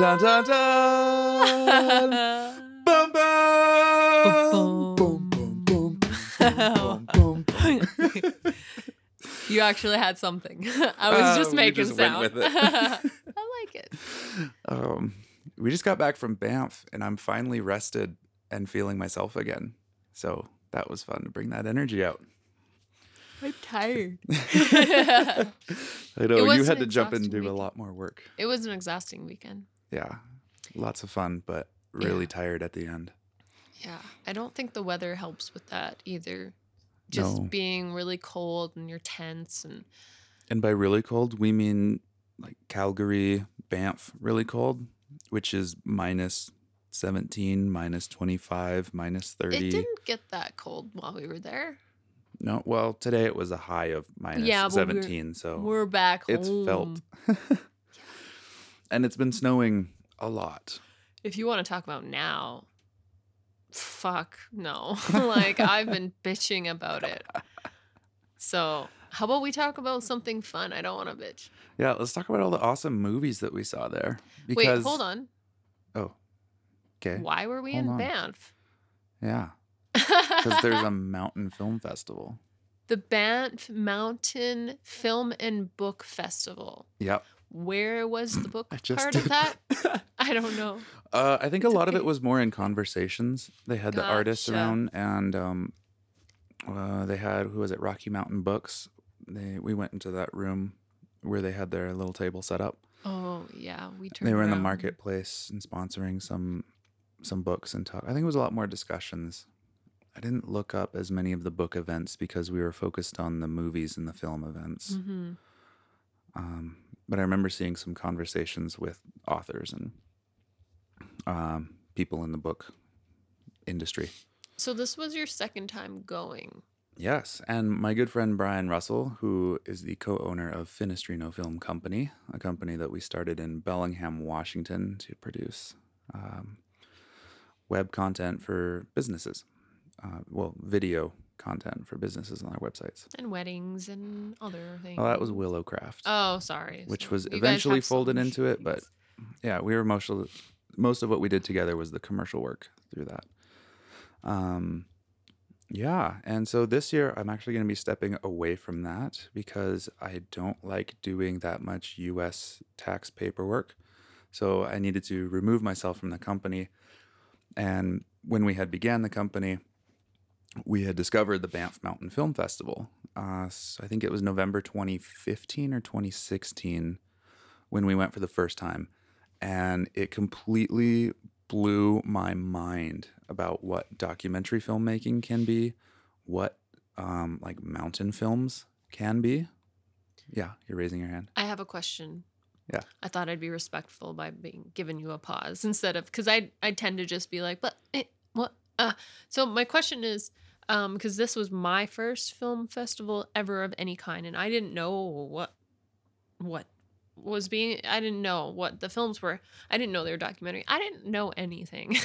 Dun dun dun. Bum bum. Boom boom boom. Boom boom boom. you actually had something. I was Uh, just making just went sound. with it. I like it. Um, we just got back from Banff, and I'm finally rested and feeling myself again. So that was fun to bring that energy out. I'm tired. I know you had to jump in and do a lot more work. it was an exhausting weekend. Yeah, lots of fun, but really Yeah. tired at the end. Yeah. I don't think the weather helps with that either. Just No. being really cold and you're tense and And by really cold, we mean like Calgary, Banff, really cold, which is minus 17, minus 25, minus 30. it didn't get that cold while we were there. No, well, today it was a high of minus Yeah, but we're- 17, so We're back home. it's felt. and it's been snowing a lot. If you want to talk about now, fuck no. like I've been bitching about it. So how about we talk about something fun? I don't want to bitch. Yeah, let's talk about all the awesome movies that we saw there. Because, Wait, hold on. Oh, okay. Why were we Hold in on. Banff? Yeah, because there's a mountain film festival. the Banff Mountain Film and Book Festival. Yep. Where was the book part of that? I don't know. Uh, I think a It's lot of it was more in conversations. They had the artists around, and um, uh, they had who was it? Rocky Mountain Books. They we went into that room where they had their little table set up. Oh yeah, we turned. they were in the marketplace and sponsoring some some books and talk. I think it was a lot more discussions. I didn't look up as many of the book events because we were focused on the movies and the film events. Mhm. Um, but I remember seeing some conversations with authors and um, people in the book industry. So this was your second time going. Yes, and my good friend Brian Russell, who is the co-owner of Finistrino Film Company, a company that we started in Bellingham, Washington, to produce um, web content for businesses. Uh, well, video content for businesses on their websites. and weddings and other things. Well, that was Willowcraft. Oh, sorry. Which So was eventually so folded into it, but yeah, we were most of most of what we did together was the commercial work through that. Um, yeah, and so this year I'm actually going to be stepping away from that because I don't like doing that much U.S. tax paperwork. So I needed to remove myself from the company. And when we had began the company, we had discovered the Banff Mountain Film Festival. Uh, so I think it was November 2015 or 2016 when we went for the first time. And it completely blew my mind about what documentary filmmaking can be, what um, like mountain films can be. Yeah, you're raising your hand. I have a question. Yeah. I thought I'd be respectful by being giving you a pause instead of because I I tend to just be like, but eh, what? Uh. So my question is, um, because this was my first film festival ever of any kind, and I didn't know what what was being. I didn't know what the films were. I didn't know they were documentary. I didn't know anything.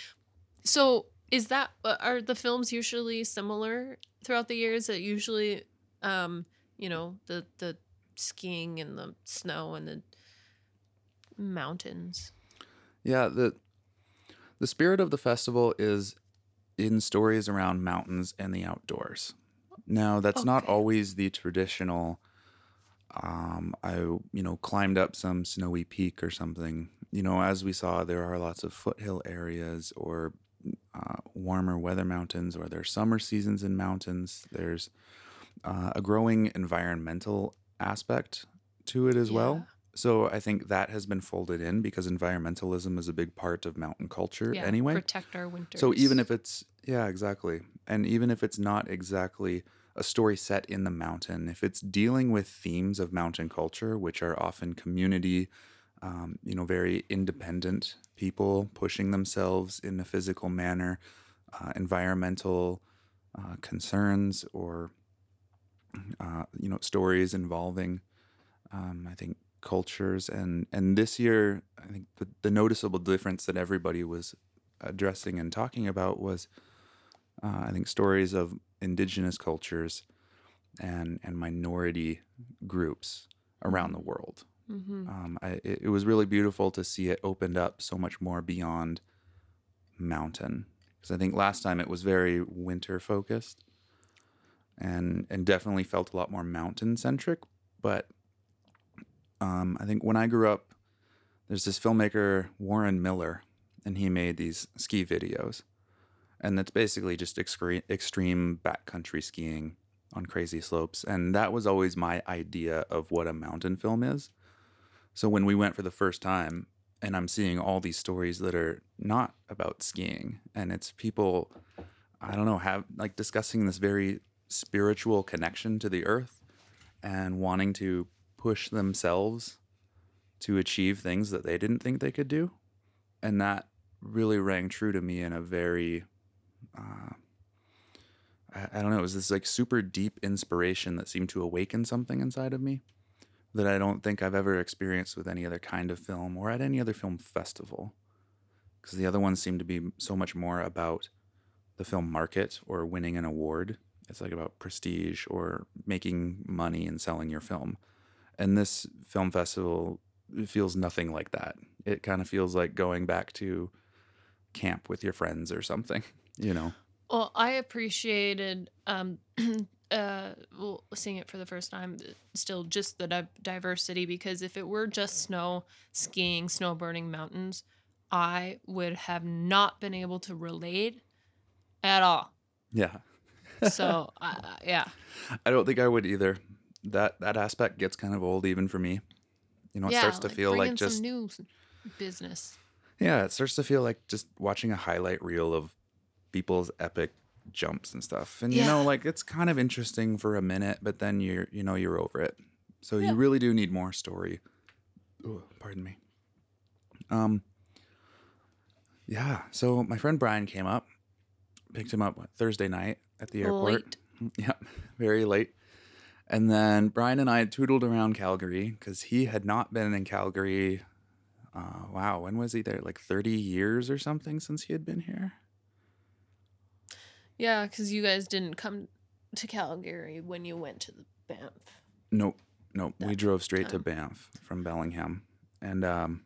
so is that uh, are the films usually similar throughout the years? That usually, um, you know, the the skiing and the snow and the mountains. Yeah, the the spirit of the festival is in stories around mountains and the outdoors. Now, that's not always the traditional um I you know climbed up some snowy peak or something. You know, as we saw there are lots of foothill areas or uh, warmer weather mountains or there's summer seasons in mountains. There's uh, a growing environmental aspect to it as well. So I think that has been folded in because environmentalism is a big part of mountain culture Yeah, anyway. protect our winters. So even if it's yeah, exactly. And even if it's not exactly a story set in the mountain, if it's dealing with themes of mountain culture, which are often community, um, you know, very independent people pushing themselves in a physical manner, uh, environmental uh, concerns, or uh, you know, stories involving, um, I think, cultures. And and this year, I think the, the noticeable difference that everybody was addressing and talking about was, uh, I think, stories of indigenous cultures and and minority groups around the world. Mm-hmm. Um, I, it, it was really beautiful to see it opened up so much more beyond mountain. Because I think last time it was very winter focused, and and definitely felt a lot more mountain centric. But um, I think when I grew up, there's this filmmaker Warren Miller, and he made these ski videos, and it's basically just extreme extreme backcountry skiing on crazy slopes, and that was always my idea of what a mountain film is. So when we went for the first time, and I'm seeing all these stories that are not about skiing, and it's people, I don't know, have like discussing this very spiritual connection to the earth and wanting to push themselves to achieve things that they didn't think they could do. And that really rang true to me in a very, uh, I, I don't know, it was this like super deep inspiration that seemed to awaken something inside of me that I don't think I've ever experienced with any other kind of film or at any other film festival. Because the other ones seem to be so much more about the film market or winning an award. It's like about prestige or making money and selling your film. And this film festival feels nothing like that. It kind of feels like going back to camp with your friends or something, you know? Well, I appreciated um, uh, well, seeing it for the first time. uh, Still, just the di- diversity because if it were just snow, skiing, snowboarding, mountains, I would have not been able to relate at all. Yeah. So, uh, yeah, I don't think I would either. That that aspect gets kind of old even for me. You know, it yeah, starts to feel like just new business. Yeah, it starts to feel like just watching a highlight reel of people's epic jumps and stuff. And you know, like it's kind of interesting for a minute, but then you're you know, you're over it. So Yeah. you really do need more story. Ooh, pardon me. Um Yeah, so my friend Brian came up, picked him up what, Thursday night at the airport. Late. Yeah, very late. And then Brian and I tootled around Calgary because he had not been in Calgary. Uh, wow, when was he there? Like 30 years or something since he had been here? Yeah, because you guys didn't come to Calgary when you went to the Banff. Nope, nope. we drove straight to. Banff from Bellingham. And um,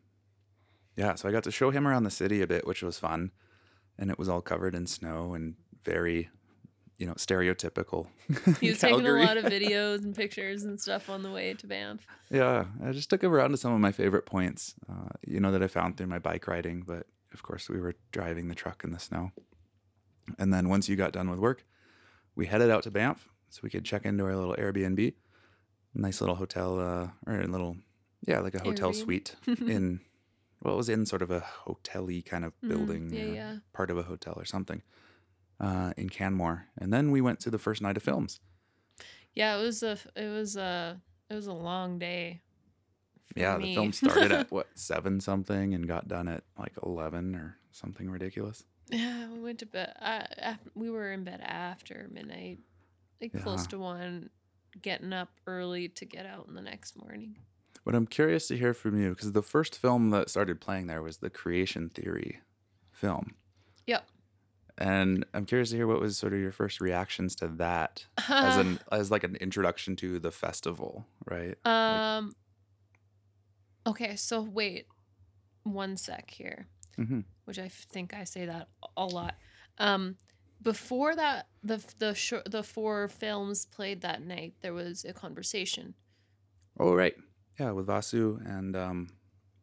yeah, so I got to show him around the city a bit, which was fun. And it was all covered in snow and very, you know, stereotypical. He was taking a lot of videos and pictures and stuff on the way to Banff. Yeah, I just took him around to some of my favorite points, uh, you know, that I found through my bike riding. But of course, we were driving the truck in the snow. And then once you got done with work, we headed out to Banff so we could check into our little Airbnb, nice little hotel, uh, or a little, yeah, like a hotel Airbnb. suite in, well, it was in sort of a hotel-y kind of Mhm, building, yeah, or yeah. part of a hotel or something, uh, in Canmore. And then we went to the first night of films. Yeah, it was a it was a it was a long day. Yeah, me. the film started at what seven something and got done at like eleven or something ridiculous. yeah, we went to bed. Uh, af- we were in bed after midnight, like close to one, getting up early to get out in the next morning. But I'm curious to hear from you because the first film that started playing there was the Creation Theory film, Yep. And I'm curious to hear what was sort of your first reactions to that as an as like an introduction to the festival, right? um. Okay, so wait, one sec here. hmm which I think I say that a lot. Um, before that, the the shor- the four films played that night. There was a conversation. Oh right, yeah, with Vasu and um,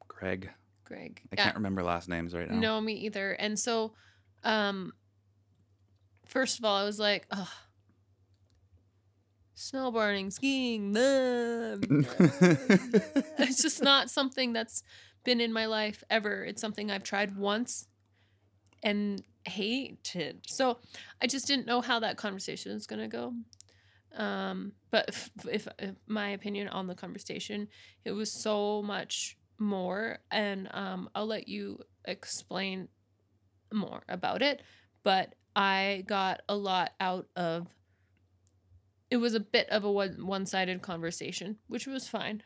Greg. Greg, I can't remember last names right now. no, me either. And so, um, first of all, I was like, oh, snowboarding, skiing. blah, blah, blah." it's just not something that's been in my life ever. It's something I've tried once and hated. So I just didn't know how that conversation is going to go. Um, but if, if, if my opinion on the conversation, it was so much more, and um, I'll let you explain more about it. But I got a lot out of it was a bit of a one one-sided conversation, which was fine.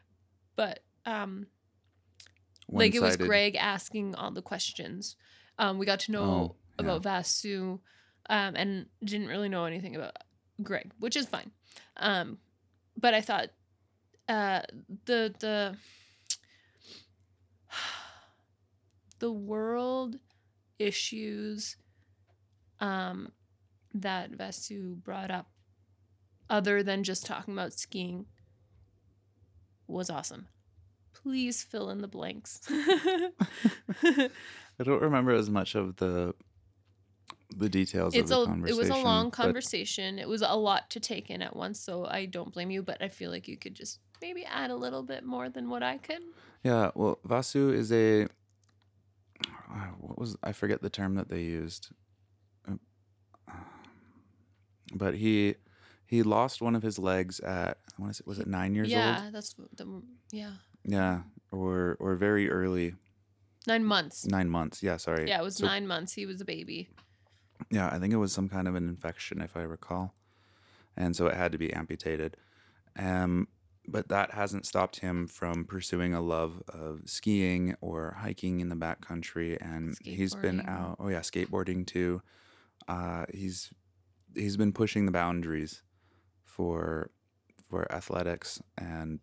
But um one-sided. like it was Greg asking all the questions. Um we got to know oh, about. Vasu um and didn't really know anything about Greg, which is fine. Um but I thought uh the the the world issues um that Vasu brought up other than just talking about skiing was awesome. Please fill in the blanks. I don't remember as much of the the details it's of a the conversation. it was a long conversation. It was a lot to take in at once, so I don't blame you, but I feel like you could just maybe add a little bit more than what I could. Yeah, well, Vasu is a uh, what was I forget the term that they used, but he he lost one of his legs at I want to say was it nine years yeah, old? Yeah, that's the yeah. Yeah, or or very early, 9 months. nine months. Yeah, sorry. Yeah, it was So- 9 months. He was a baby. Yeah, I think it was some kind of an infection, if I recall, and so it had to be amputated. Um, but that hasn't stopped him from pursuing a love of skiing or hiking in the backcountry, and he's been out. Oh yeah, skateboarding too. Uh, he's he's been pushing the boundaries for for athletics, and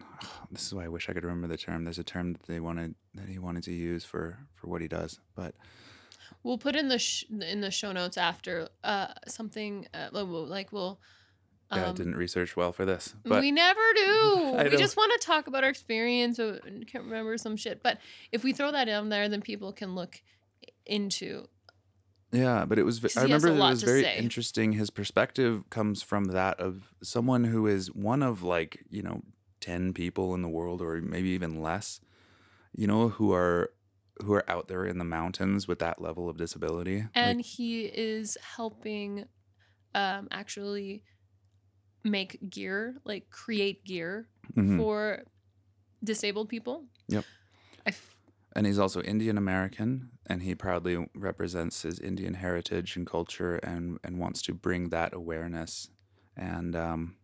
this is why I wish I could remember the term. There's a term that they wanted that he wanted to use for for what he does, but We'll put in the sh- in the show notes after uh something uh, like we'll- we'll yeah, I um, didn't research well for this, but we never do. We just want to talk about our experience. But we can't remember some shit. But if we throw that in there, then people can look into. Yeah, but it was. I he has a remember it was very say. interesting. His perspective comes from that of someone who is one of like you know ten people in the world, or maybe even less. You know, who are who are out there in the mountains with that level of disability. Like, And he is helping, um, actually make gear, like create gear mhm. for disabled people. Yep. I and he's also Indian American, and he proudly represents his Indian heritage and culture, and and wants to bring that awareness. And um,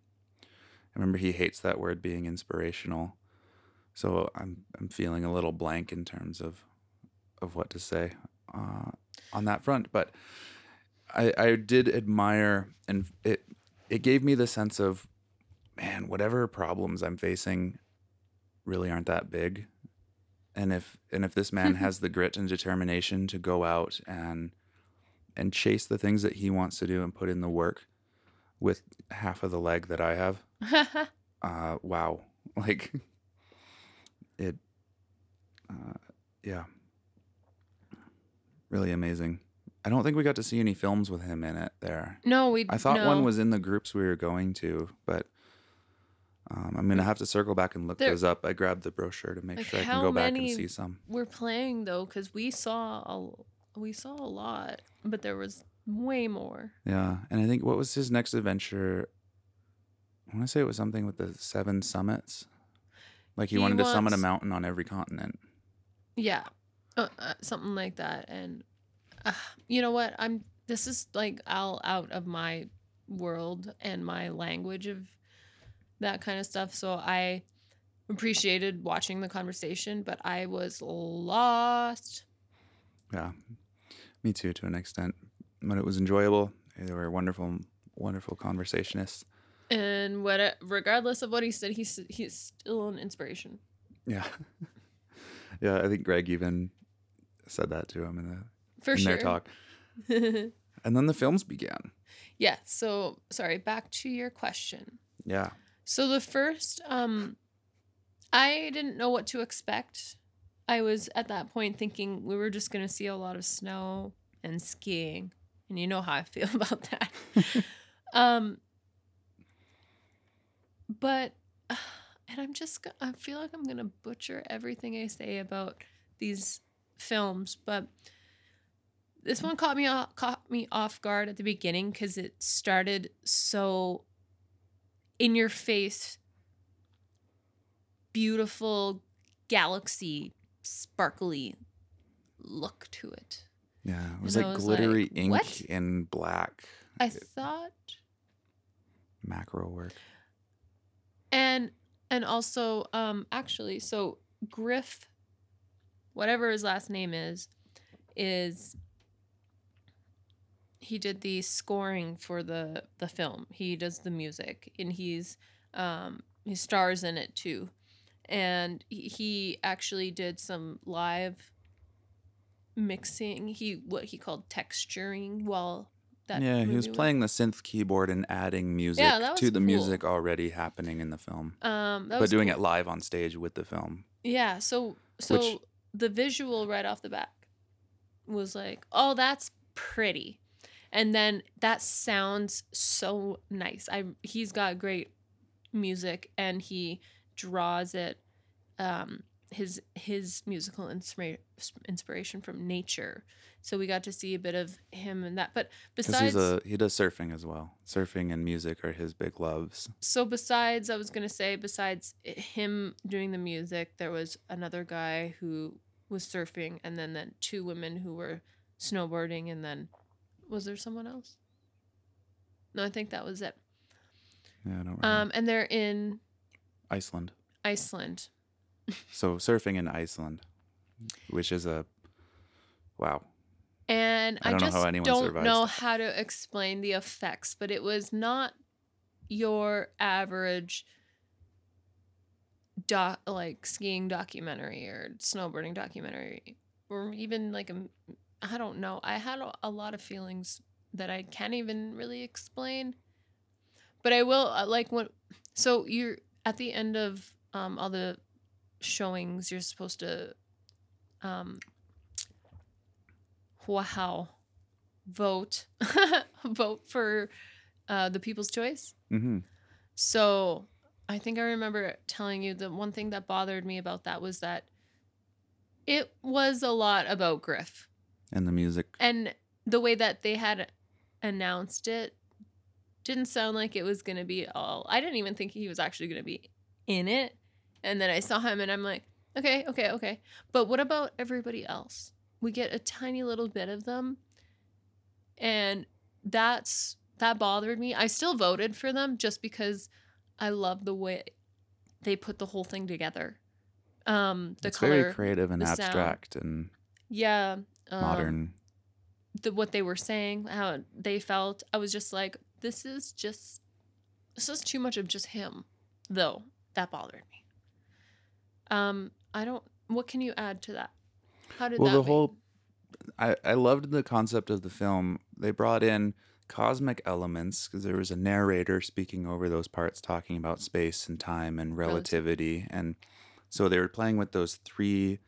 I remember he hates that word being inspirational, so I'm I'm feeling a little blank in terms of of what to say uh, on that front. But I I did admire, and it it gave me the sense of, man, whatever problems I'm facing, really aren't that big and if and if this man has the grit and determination to go out and and chase the things that he wants to do and put in the work with half of the leg that I have, uh, wow, like it, uh, yeah, really amazing. I don't think we got to see any films with him in it there. no, we. I thought no. one was in the groups we were going to, but um, I'm gonna have to circle back and look There- those up. I grabbed the brochure to make Like, sure I can go back and see some. We're playing though, because we saw a we saw a lot, but there was way more. Yeah, and I think what was his next adventure? I want to say it was something with the seven summits. Like he, He wanted to summit a mountain on every continent. Yeah, uh, uh, something like that. And uh, you know what? I'm. This is like all out of my world and my language of that kind of stuff. So I appreciated watching the conversation, but I was lost. Yeah, me too, to an extent. But it was enjoyable. They were wonderful, wonderful conversationists. And what, regardless of what he said, he's he's still an inspiration. Yeah, yeah. I think Greg even said that to him in, the, For in sure. their talk. And then the films began. yeah. So sorry. Back to your question. Yeah, So the first, um, I didn't know what to expect. I was at that point thinking we were just gonna see a lot of snow and skiing, and you know how I feel about that. um, but, and I'm just, I feel like I'm gonna butcher everything I say about these films, but this one caught me off, caught me off guard at the beginning because it started so in your face, beautiful galaxy, sparkly look to it. yeah. It was And like was glittery like, ink "What?" in black I thought, macro work. and and also, um, actually, so Griff, whatever his last name is, is he did the scoring for the the film. He does the music, and he's um, he stars in it too. And he- actually did some live mixing. He what he called texturing while that yeah, he was playing the synth keyboard and adding music that to the cool. music already happening in the film, Um, but doing cool. it live on stage with the film. Yeah, so so Which- the visual right off the bat was like, "Oh, that's pretty." And then that sounds so nice. I he's got great music and he draws it um his his musical inspira- inspiration from nature. So we got to see a bit of him and that. But besides a he does surfing as well. Surfing and music are his big loves. so besides i was going to say besides him doing the music there was another guy who was surfing and then then two women who were snowboarding and then was there someone else no i think that was it Yeah, I don't remember. um and they're in Iceland. iceland So surfing in Iceland, which is a wow. and I i, don't know just how anyone don't survives know that. how to explain the effects but it was not your average doc like skiing documentary or snowboarding documentary or even like a i don't know. I had a, a lot of feelings that i can't even really explain. But i will uh, like when so you're at the end of um all the showings you're supposed to um wow vote vote for uh the people's choice. Hmm so I think I remember telling you the one thing that bothered me about that was that it was a lot about Griff. And the music. And the way that they had announced it didn't sound like it was going to be all. I didn't even think he was actually going to be in it. And then I saw him and I'm like, okay, okay, okay. But what about everybody else? We get a tiny little bit of them. And that's that bothered me. I still voted for them just because I love the way they put the whole thing together. Um the it's color very creative and the sound. abstract and yeah, modern. the what they were saying, how they felt. I was just like, this is just this is too much of just him, though. That bothered me. Um, I don't. What can you add to that? How did Well, that the make- whole I, I loved the concept of the film. They brought in cosmic elements because there was a narrator speaking over those parts, talking about space and time and relativity. And so they were playing with those three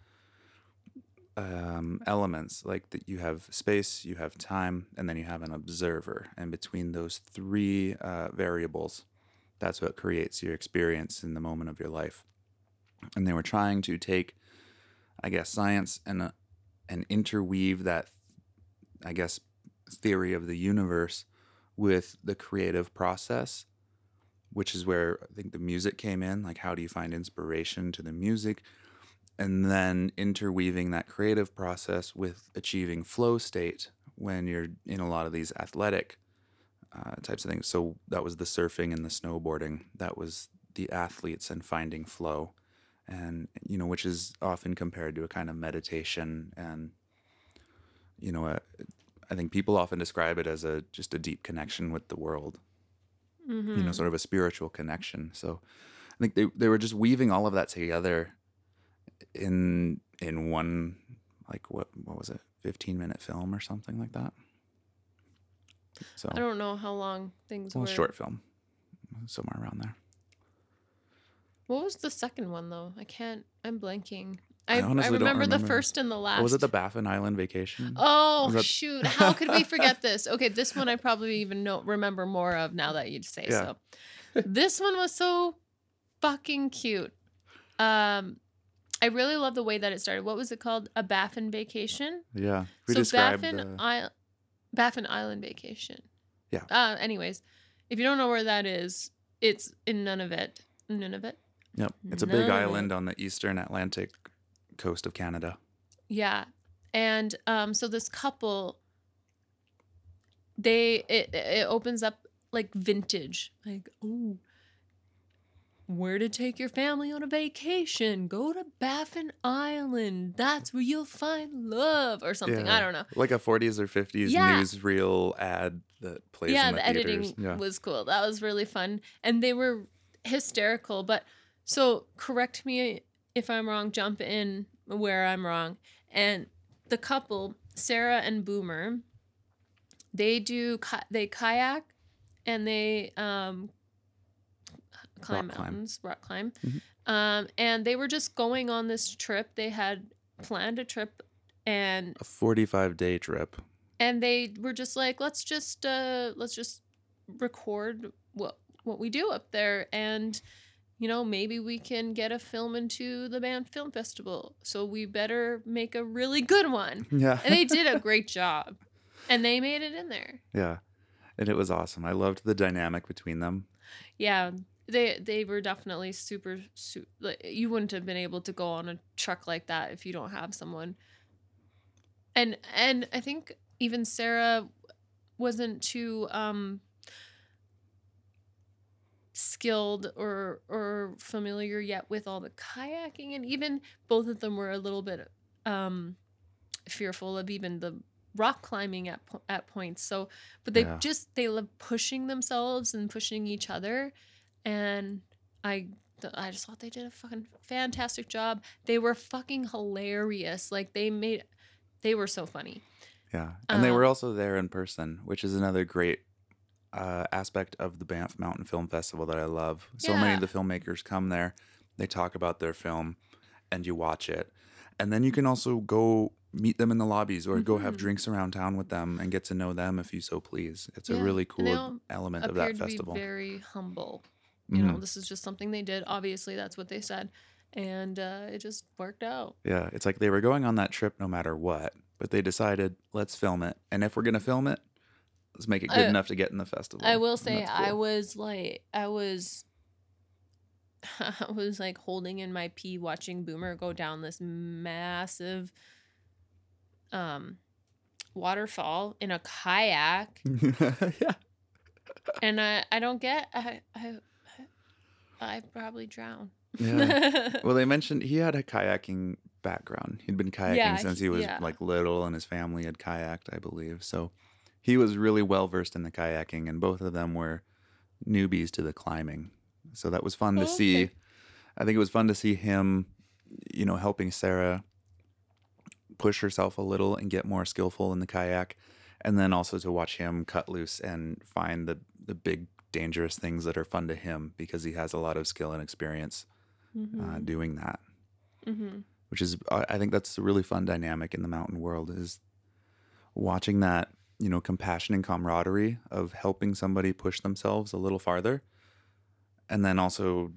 um, elements like that you have space, you have time, and then you have an observer. And between those three uh, variables, that's what creates your experience in the moment of your life. And they were trying to take, I guess, science and uh, and interweave that, I guess, theory of the universe with the creative process, which is where I think the music came in. Like, how do you find inspiration to the music? And then interweaving that creative process with achieving flow state when you're in a lot of these athletic uh, types of things. So that was the surfing and the snowboarding. That was the athletes and finding flow and you know which is often compared to a kind of meditation and you know a, i think people often describe it as a just a deep connection with the world you know Mhm. sort of a spiritual connection so i think they, they were just weaving all of that together in in one like what what was it 15 minute film or something like that so I don't know how long things well, were. short film somewhere around there What was the second one though? I can't. I'm blanking. I I, I, don't remember, the first and the last. Oh, was it the baffin island vacation Oh that- shoot! How could we forget this? Okay, this one I probably even know remember more of now that you say Yeah. so. This one was so fucking cute. Um, I really love the way that it started. What was it called? A Baffin Vacation. yeah we so described Baffin the- Isle, Baffin Island Vacation. Yeah. Uh, anyways, if you don't know where that is, it's in Nunavut. Nunavut. Yep. It's a big island on the eastern Atlantic coast of Canada. Yeah. And um so this couple they it it opens up like vintage. Like, oh where to take your family on a vacation? Go to Baffin Island. That's where you'll find love or something. I don't know. Like a 40s or 50s Yeah. newsreel ad that plays yeah, in the, the editing. Yeah. was cool. That was really fun. And they were hysterical. But so correct me if I'm wrong, jump in where I'm wrong. And the couple Sarah and Boomer, they do they kayak and they um climb Rock climb. mountains, rock climb. Mhm. Um, and they were just going on this trip. They had planned a trip and A 45 day trip. and they were just like let's just uh let's just record what what we do up there and you know maybe we can get a film into the Banff film festival so we better make a really good one Yeah. and they did a great job and they made it in there yeah. And it was awesome. I loved the dynamic between them. yeah they they were definitely super, su like you wouldn't have been able to go on a truck like that if you don't have someone. And and i think even sarah wasn't too um skilled or or familiar yet with all the kayaking and even both of them were a little bit um fearful of even the rock climbing at at points. So but they Yeah. just they love pushing themselves and pushing each other and i i just thought they did a fucking fantastic job they were fucking hilarious like they made they were so funny Yeah. And they Uh, were also there in person, which is another great uh, aspect of the Banff Mountain Film Festival that I love. So many of the filmmakers come there, they talk about their film, and you watch it. And then you can also go meet them in the lobbies or go have Mhm. drinks around town with them and get to know them if you so please. It's a really cool element of that festival. be very humble you know Mhm. this is just something they did obviously that's what they said and uh, it just worked out Yeah, it's like they were going on that trip no matter what, but they decided, let's film it. And if we're going to film it, let's make it good I- enough to get in the festival. I will say that's I was like I was I was like holding in my pee watching Boomer go down this massive um waterfall in a kayak yeah. and I I don't get I I I probably drown. Yeah. Well, they mentioned he had a kayaking background. He'd been kayaking Yeah, since he- was yeah. like little, and his family had kayaked, I believe. So he was really well versed in the kayaking, and both of them were newbies to the climbing. So that was fun to Oh, see. okay. I think it was fun to see him, you know, helping Sarah push herself a little and get more skillful in the kayak, and then also to watch him cut loose and find the the big dangerous things that are fun to him because he has a lot of skill and experience uh, Mhm, doing that. Mhm. which is I I think that's a really fun dynamic in the mountain world is watching that you know compassion and camaraderie of helping somebody push themselves a little farther. And then also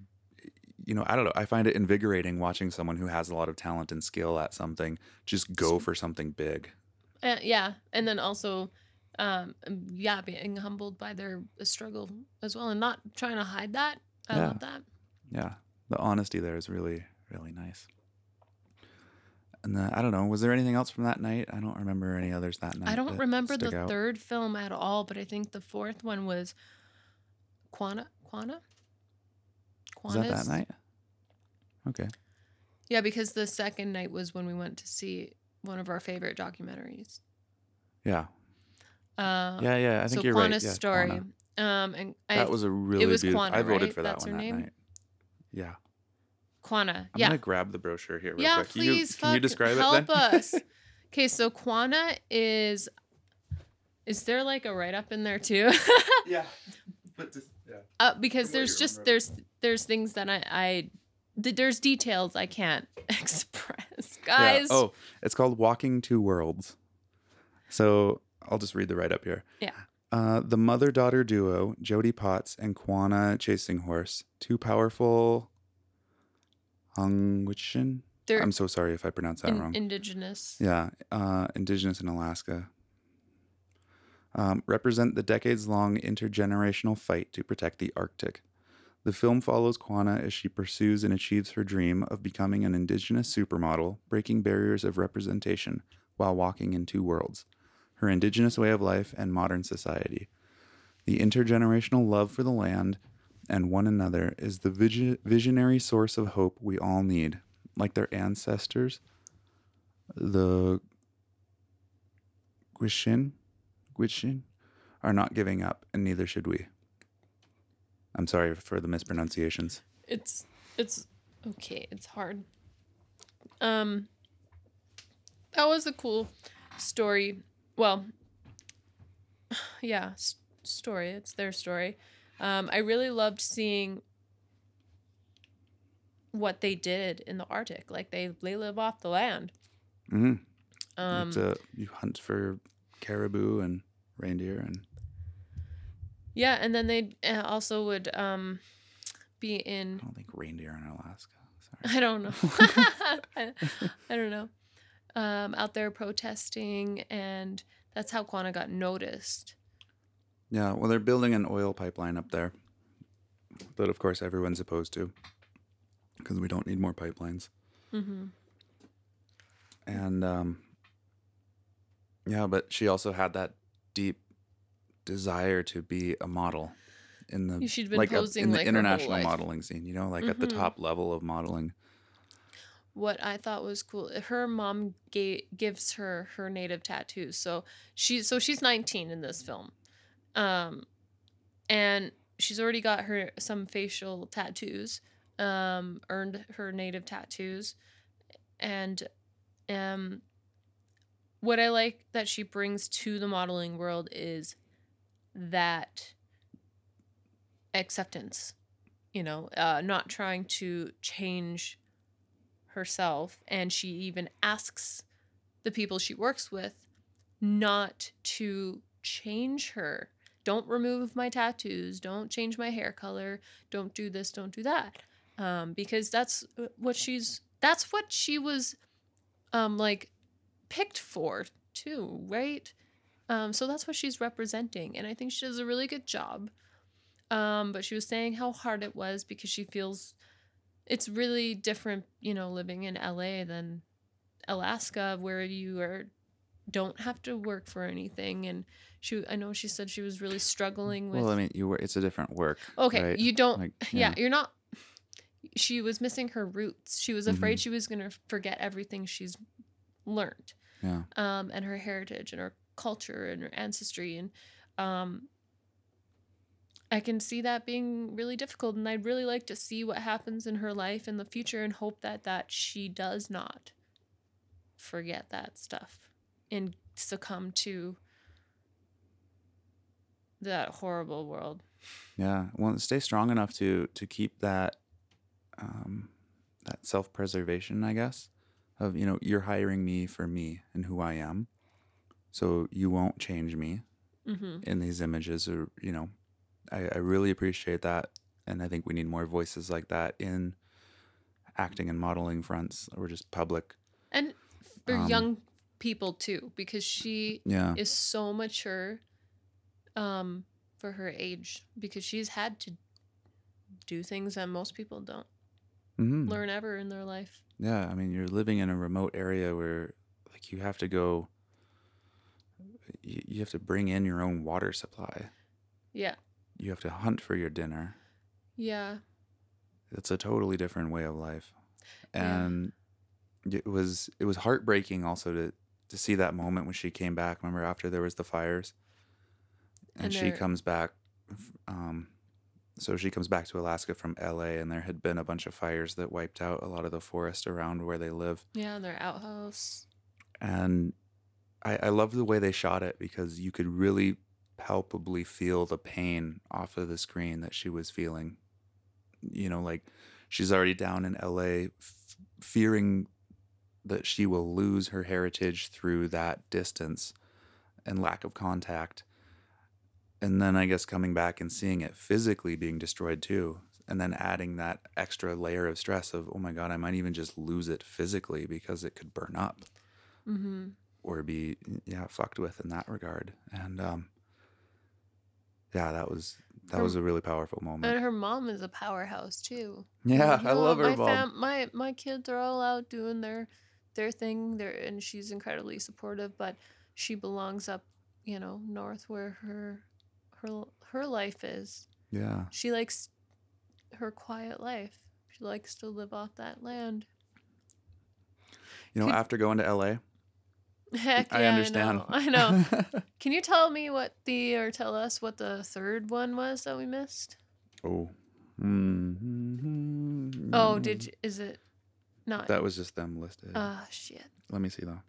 you know I don't know I find it invigorating watching someone who has a lot of talent and skill at something just go for something big. Uh, yeah, and then also, um, yeah, being humbled by their struggle as well, and not trying to hide that. I Yeah. love that. yeah the honesty there is really really nice and the, I don't know was there anything else from that night I don't remember any others that night I don't remember the out. third film at all, but I think the fourth one was Quannah. Quannah. was that that night okay Yeah, because the second night was when we went to see one of our favorite documentaries. yeah Uh, Yeah, yeah, I think so you're Quannah's right. Yeah, story. Quannah. Um, and I, That was a really was beautiful. Quannah, I voted right? for that That's one her that name? night. Yeah, Quannah. I'm gonna grab the brochure here real yeah. quick. Can you- Please, can you describe help it then? us. Okay, so Quannah is. Is there like a write up in there too? yeah, but just yeah. uh, because there's just remember. there's there's things that I I th- there's details I can't express, guys. Yeah. Oh, it's called Walking Two Worlds. So I'll just read the write up here. Yeah. Uh, the mother daughter duo, Jody Potts and Quannah Chasing Horse, two powerful Hungwichin. I'm so sorry if I pronounced that in- wrong. indigenous. Yeah, uh, indigenous in Alaska. Um, represent the decades long intergenerational fight to protect the Arctic. The film follows Quannah as she pursues and achieves her dream of becoming an indigenous supermodel, breaking barriers of representation while walking in two worlds her indigenous way of life and modern society. The intergenerational love for the land and one another is the visi- visionary source of hope we all need. Like their ancestors, the Gwishin, Gwishin are not giving up, and neither should we. I'm sorry for the mispronunciations. It's it's okay. It's hard. Um, that was a cool story. Well, yeah, s- story. It's their story. Um, I really loved seeing what they did in the Arctic. Like they they live off the land. hmm Um, a, you hunt for caribou and reindeer and yeah, and then they uh, also would um, be in I don't think reindeer in Alaska. Sorry. I don't know. I, I don't know. Um, out there protesting, and that's how Quannah got noticed. Yeah, well, they're building an oil pipeline up there, but of course everyone's opposed to because we don't need more pipelines. hmm And um, yeah, but she also had that deep desire to be a model in the like a- in the like international modeling scene. You know, like at the Mhm. top level of modeling. What I thought was cool, her mom gives her her native tattoos. So she's so she's 19 in this film, um, and she's already got her some facial tattoos, um, earned her native tattoos, and um, what I like that she brings to the modeling world is that acceptance, you know, uh, not trying to change herself. And she even asks the people she works with not to change her. Don't remove my tattoos. Don't change my hair color. Don't do this. Don't do that. Um, because that's what she's. That's what she was, um, like, picked for too, right? Um, so that's what she's representing, and I think she does a really good job. Um, but she was saying how hard it was because she feels it's really different, you know, living in LA than Alaska, where you are don't have to work for anything. And she, I know she said she was really struggling with. Well, I mean, you were. It's a different work. okay, right? you don't. Like, yeah. yeah. you're not. She was missing her roots. She was afraid Mhm. she was gonna forget everything she's learned Yeah. um, and her heritage and her culture and her ancestry and um, I can see that being really difficult and I'd really like to see what happens in her life in the future and hope that that she does not forget that stuff and succumb to that horrible world. Yeah. Well, stay strong enough to to keep that um, that self preservation, I guess. Of you know, you're hiring me for me and who I am, so you won't change me Mm-hmm. in these images. Or you know, I, I really appreciate that, and I think we need more voices like that in acting and modeling fronts, or just public. And for Um, young people too, because she Yeah. is so mature um for her age because she's had to do things that most people don't hmm learn ever in their life. Yeah, I mean, you're living in a remote area where, like, you have to go. You have to bring in your own water supply. Yeah. You have to hunt for your dinner. Yeah. It's a totally different way of life, Yeah. and it was it was heartbreaking also to to see that moment when she came back. Remember after there was the fires, and, And she comes back. Um, so she comes back to Alaska from L.A. and there had been a bunch of fires that wiped out a lot of the forest around where they live. Yeah, their outhouse. and I, I love the way they shot it because you could really palpably feel the pain off of the screen that she was feeling. You know, like she's already down in LA, f- fearing that she will lose her heritage through that distance and lack of contact. And then I guess coming back and seeing it physically being destroyed too. And then adding that extra layer of stress of, oh my God, I might even just lose it physically because it could burn up Mm-hmm. or be yeah fucked with in that regard and um yeah that was that Her- was a really powerful moment. And her mom is a powerhouse too. yeah Like, i love her my mom. fam- my my kids are all out doing their their thing there and she's incredibly supportive but she belongs up you know north where her her her life is. Yeah. She likes her quiet life. She likes to live off that land. You know Could- after going to la heck i yeah, understand i know, I know. can you tell me what the or tell us what the third one was that we missed oh Mhm. oh did you, is it not that was just them listed ah shit let me see though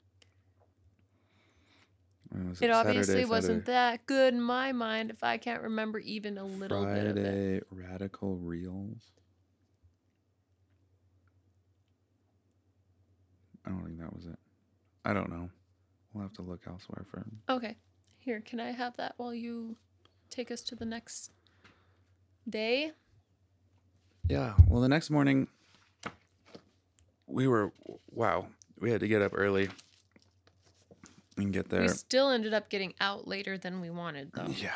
was It obviously Saturday, wasn't Saturday. that good in my mind if I can't remember even a little bit of it. Friday Radical Reels. I don't think that was it. I don't know. We'll have to look elsewhere for. him. Okay. Here, can I have that while you take us to the next day? Yeah. Well, the next morning, we were wow. We had to get up early and get there. We still ended up getting out later than we wanted, though. Yeah.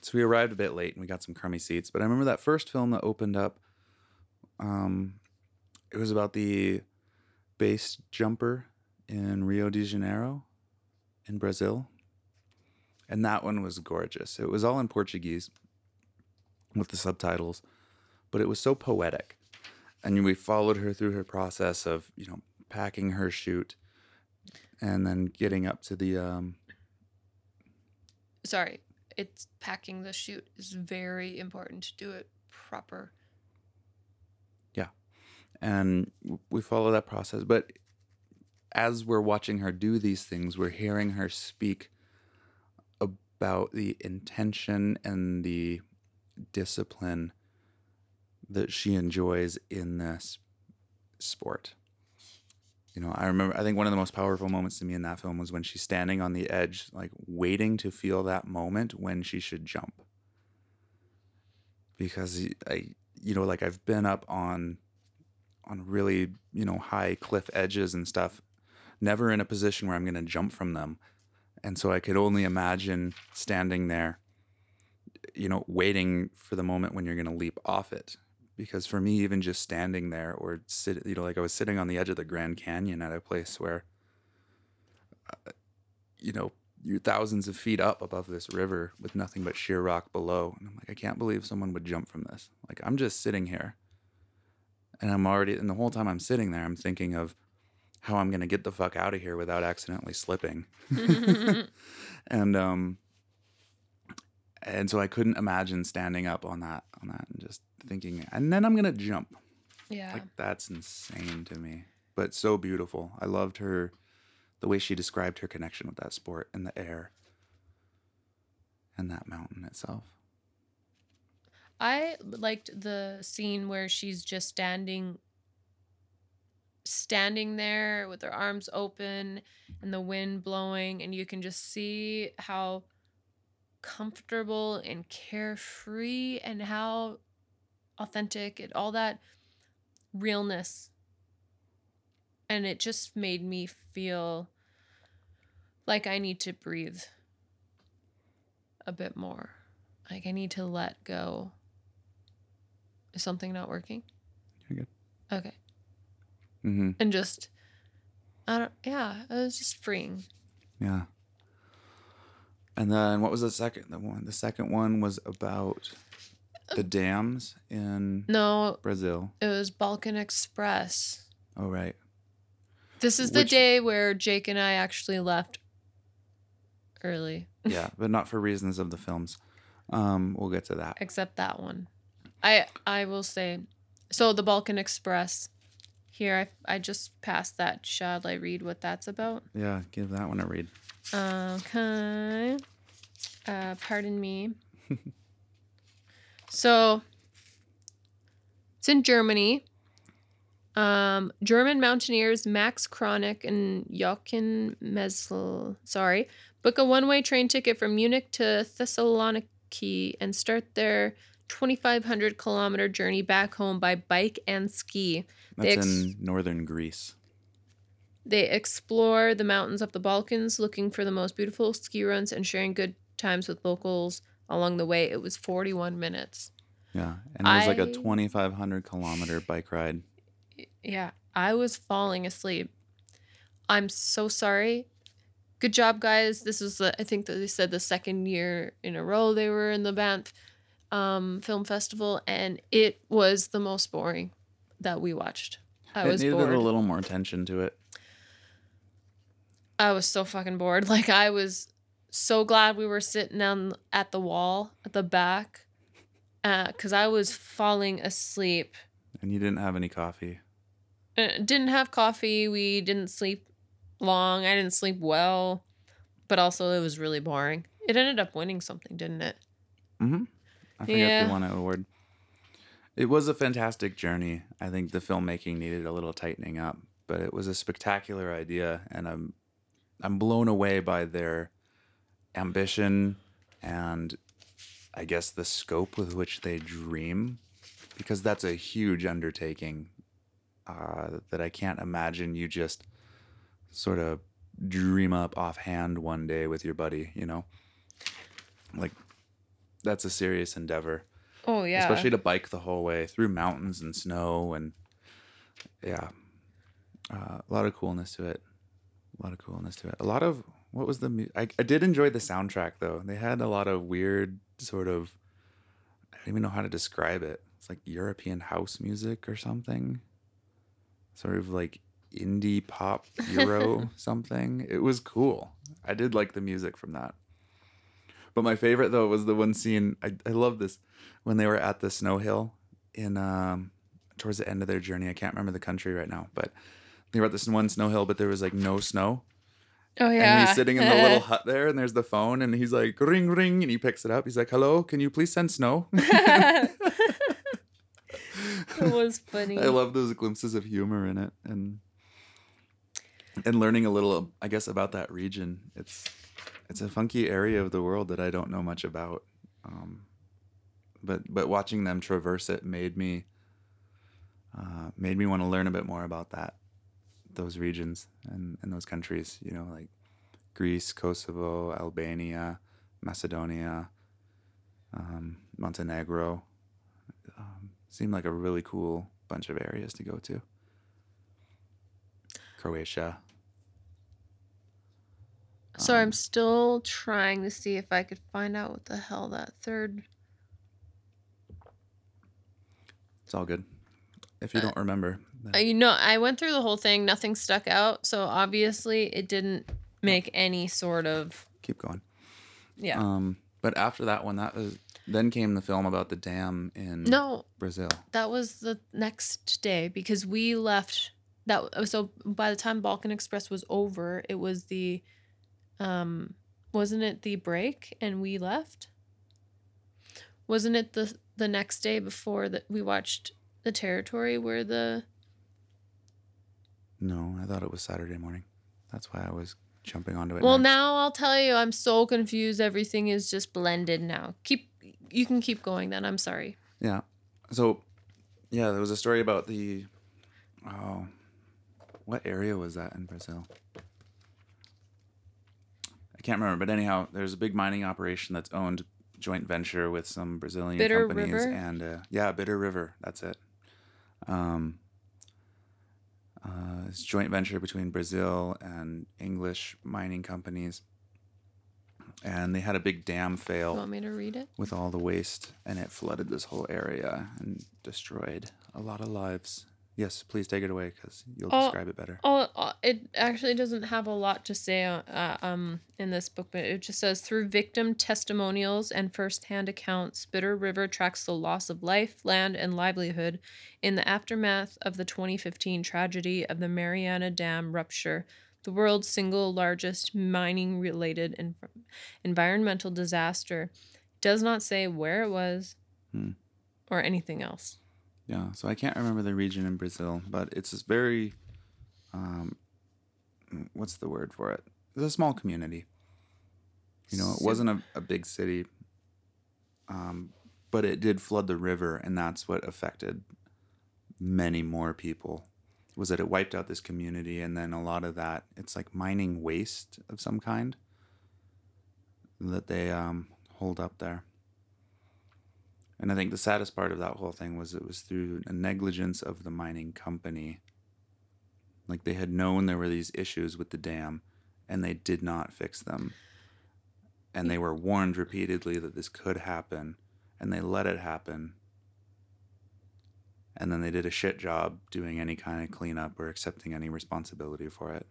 So we arrived a bit late and we got some crummy seats. But I remember that first film that opened up. Um, it was about the base jumper in Rio de Janeiro, in Brazil, and that one was gorgeous. It was all in Portuguese, with the subtitles, but it was so poetic. And we followed her through her process of you know packing her chute, and then getting up to the um, Sorry, it's packing the chute is very important to do it proper. Yeah. And we follow that process but as we're watching her do these things we're hearing her speak about the intention and the discipline that she enjoys in this sport. You know i remember i think one of the most powerful moments to me in that film was when she's standing on the edge like waiting to feel that moment when she should jump. Because i you know like i've been up on on really you know high cliff edges and stuff never in a position where i'm going to jump from them. And so i could only imagine standing there you know waiting for the moment when you're going to leap off it. Because for me even just standing there or sit you know like i was sitting on the edge of the grand canyon at a place where uh, you know you're thousands of feet up above this river with nothing but sheer rock below. And i'm like i can't believe someone would jump from this. Like i'm just sitting here. And I'm already and the whole time I'm sitting there I'm thinking of how I'm going to get the fuck out of here without accidentally slipping. and um and so I couldn't imagine standing up on that on that and just thinking and then I'm going to jump. Yeah. Like that's insane to me. But so beautiful. I loved her the way she described her connection with that sport and the air and that mountain itself. I liked the scene where she's just standing standing there with their arms open and the wind blowing and you can just see how comfortable and carefree and how authentic and all that realness and it just made me feel like I need to breathe a bit more. Like I need to let go. Is something not working? You're good. Okay. Mhm. And just I don't yeah, it was just freeing. Yeah. And then what was the second the one? The second one was about the dams in No, Brazil. it was Balkan Express. Oh right. This is the day where Jake and I actually left early. Yeah, but not for reasons of the films. Um, we'll get to that. except that one. I I will say, so the Balkan Express. Here, I I just passed that. Shall I read what that's about? Yeah, give that one a read. Okay. Uh, pardon me. so it's in Germany. Um, German mountaineers Max Kroneck and Joachim Mesle, sorry, book a one-way train ticket from Munich to Thessaloniki and start their 2,500 kilometer journey back home by bike and ski. That's ex- in northern Greece. They explore the mountains of the Balkans, looking for the most beautiful ski runs and sharing good times with locals along the way. It was 41 minutes. Yeah, and it was like a 2,500 kilometer bike ride. Yeah, I was falling asleep. I'm so sorry. Good job, guys. This is, the, I think that they said the second year in a row they were in the Banff um, Film Festival, and it was the most boring that we watched. I it was needed bored. a little more attention to it. I was so fucking bored. Like I was so glad we were sitting down at the wall at the back, because I was falling asleep. And you didn't have any coffee. Uh, didn't have coffee. We didn't sleep long. I didn't sleep well. but also it was really boring. It ended up winning something, didn't it? Mm-hmm. I forget Yeah. who won an award. It was a fantastic journey. I think the filmmaking needed a little tightening up, but it was a spectacular idea, and I'm I'm blown away by their ambition and I guess the scope with which they dream, because that's a huge undertaking uh, that I can't imagine you just sort of dream up offhand one day with your buddy. You know, like that's a serious endeavor. Oh yeah. especially to bike the whole way through mountains and snow and yeah. Uh, a lot of coolness to it. A lot of coolness to it. A lot of what was the mu- I, I did enjoy the soundtrack though. They had a lot of weird sort of i don't even know how to describe it. It's like european house music or something. Sort of like indie pop euro something. It was cool. I did like the music from that but my favorite though was the one scene I, I love this when they were at the snow hill in um towards the end of their journey. I can't remember the country right now, but they were at this one snow hill, but there was like no snow. oh yeah. And he's sitting in the little hut there and there's the phone and he's like ring ring and he picks it up. He's like, Hello, can you please send snow? it was funny. I love those glimpses of humor in it and and learning a little I guess about that region. It's it's a funky area of the world that I don't know much about. Um, but but watching them traverse it made me uh, made me want to learn a bit more about that those regions and, and those countries. You know, like Greece, Kosovo, Albania, Macedonia, um, Montenegro. Um, seemed like a really cool bunch of areas to go to. Croatia. So um, I'm still trying to see if I could find out what the hell that third. It's all good. If you don't remember, then- Uh, you know, I went through the whole thing. Nothing stuck out. So obviously, it didn't make any sort of keep going. yeah. Um, but after that one, that was then came the film about the dam in no, Brazil. that was the next day because we left. That so by the time Balkan Express was over, it was the, um, wasn't it the break and we left? Wasn't it the the next day before that we watched the territory where the No, I thought it was Saturday morning. That's why I was jumping onto it. Well, next. now I'll tell you, I'm so confused. Everything is just blended now. Keep you can keep going then. I'm sorry. Yeah. So, yeah, there was a story about the. Oh, what area was that in Brazil? Can't remember, but anyhow, there's a big mining operation that's owned joint venture with some Brazilian Bitter companies, River? and uh, yeah, Bitter River. That's it. Um, uh, it's joint venture between Brazil and English mining companies, and they had a big dam fail You want me to read it? with all the waste and it flooded this whole area and destroyed a lot of lives. Yes, please take it away because you'll Oh, describe it better. Oh, uh, it actually doesn't have a lot to say uh, uh, um in this book, but it just says through victim testimonials and firsthand accounts, Bitter River tracks the loss of life, land, and livelihood in the aftermath of the 2015 tragedy of the Mariana Dam rupture, the world's single largest mining-related env- environmental disaster. Does not say where it was Hmm. or anything else. Yeah, so I can't remember the region in Brazil, but it's this very, um, what's the word for it? It's a small community. You know, it wasn't a, a big city, um, but it did flood the river, and that's what affected many more people. Was that it wiped out this community, and then a lot of that, it's like mining waste of some kind that they um, hold up there. And I think the saddest part of that whole thing was it was through a negligence of the mining company. Like they had known there were these issues with the dam and they did not fix them. And they were warned repeatedly that this could happen and they let it happen. And then they did a shit job doing any kind of cleanup or accepting any responsibility for it.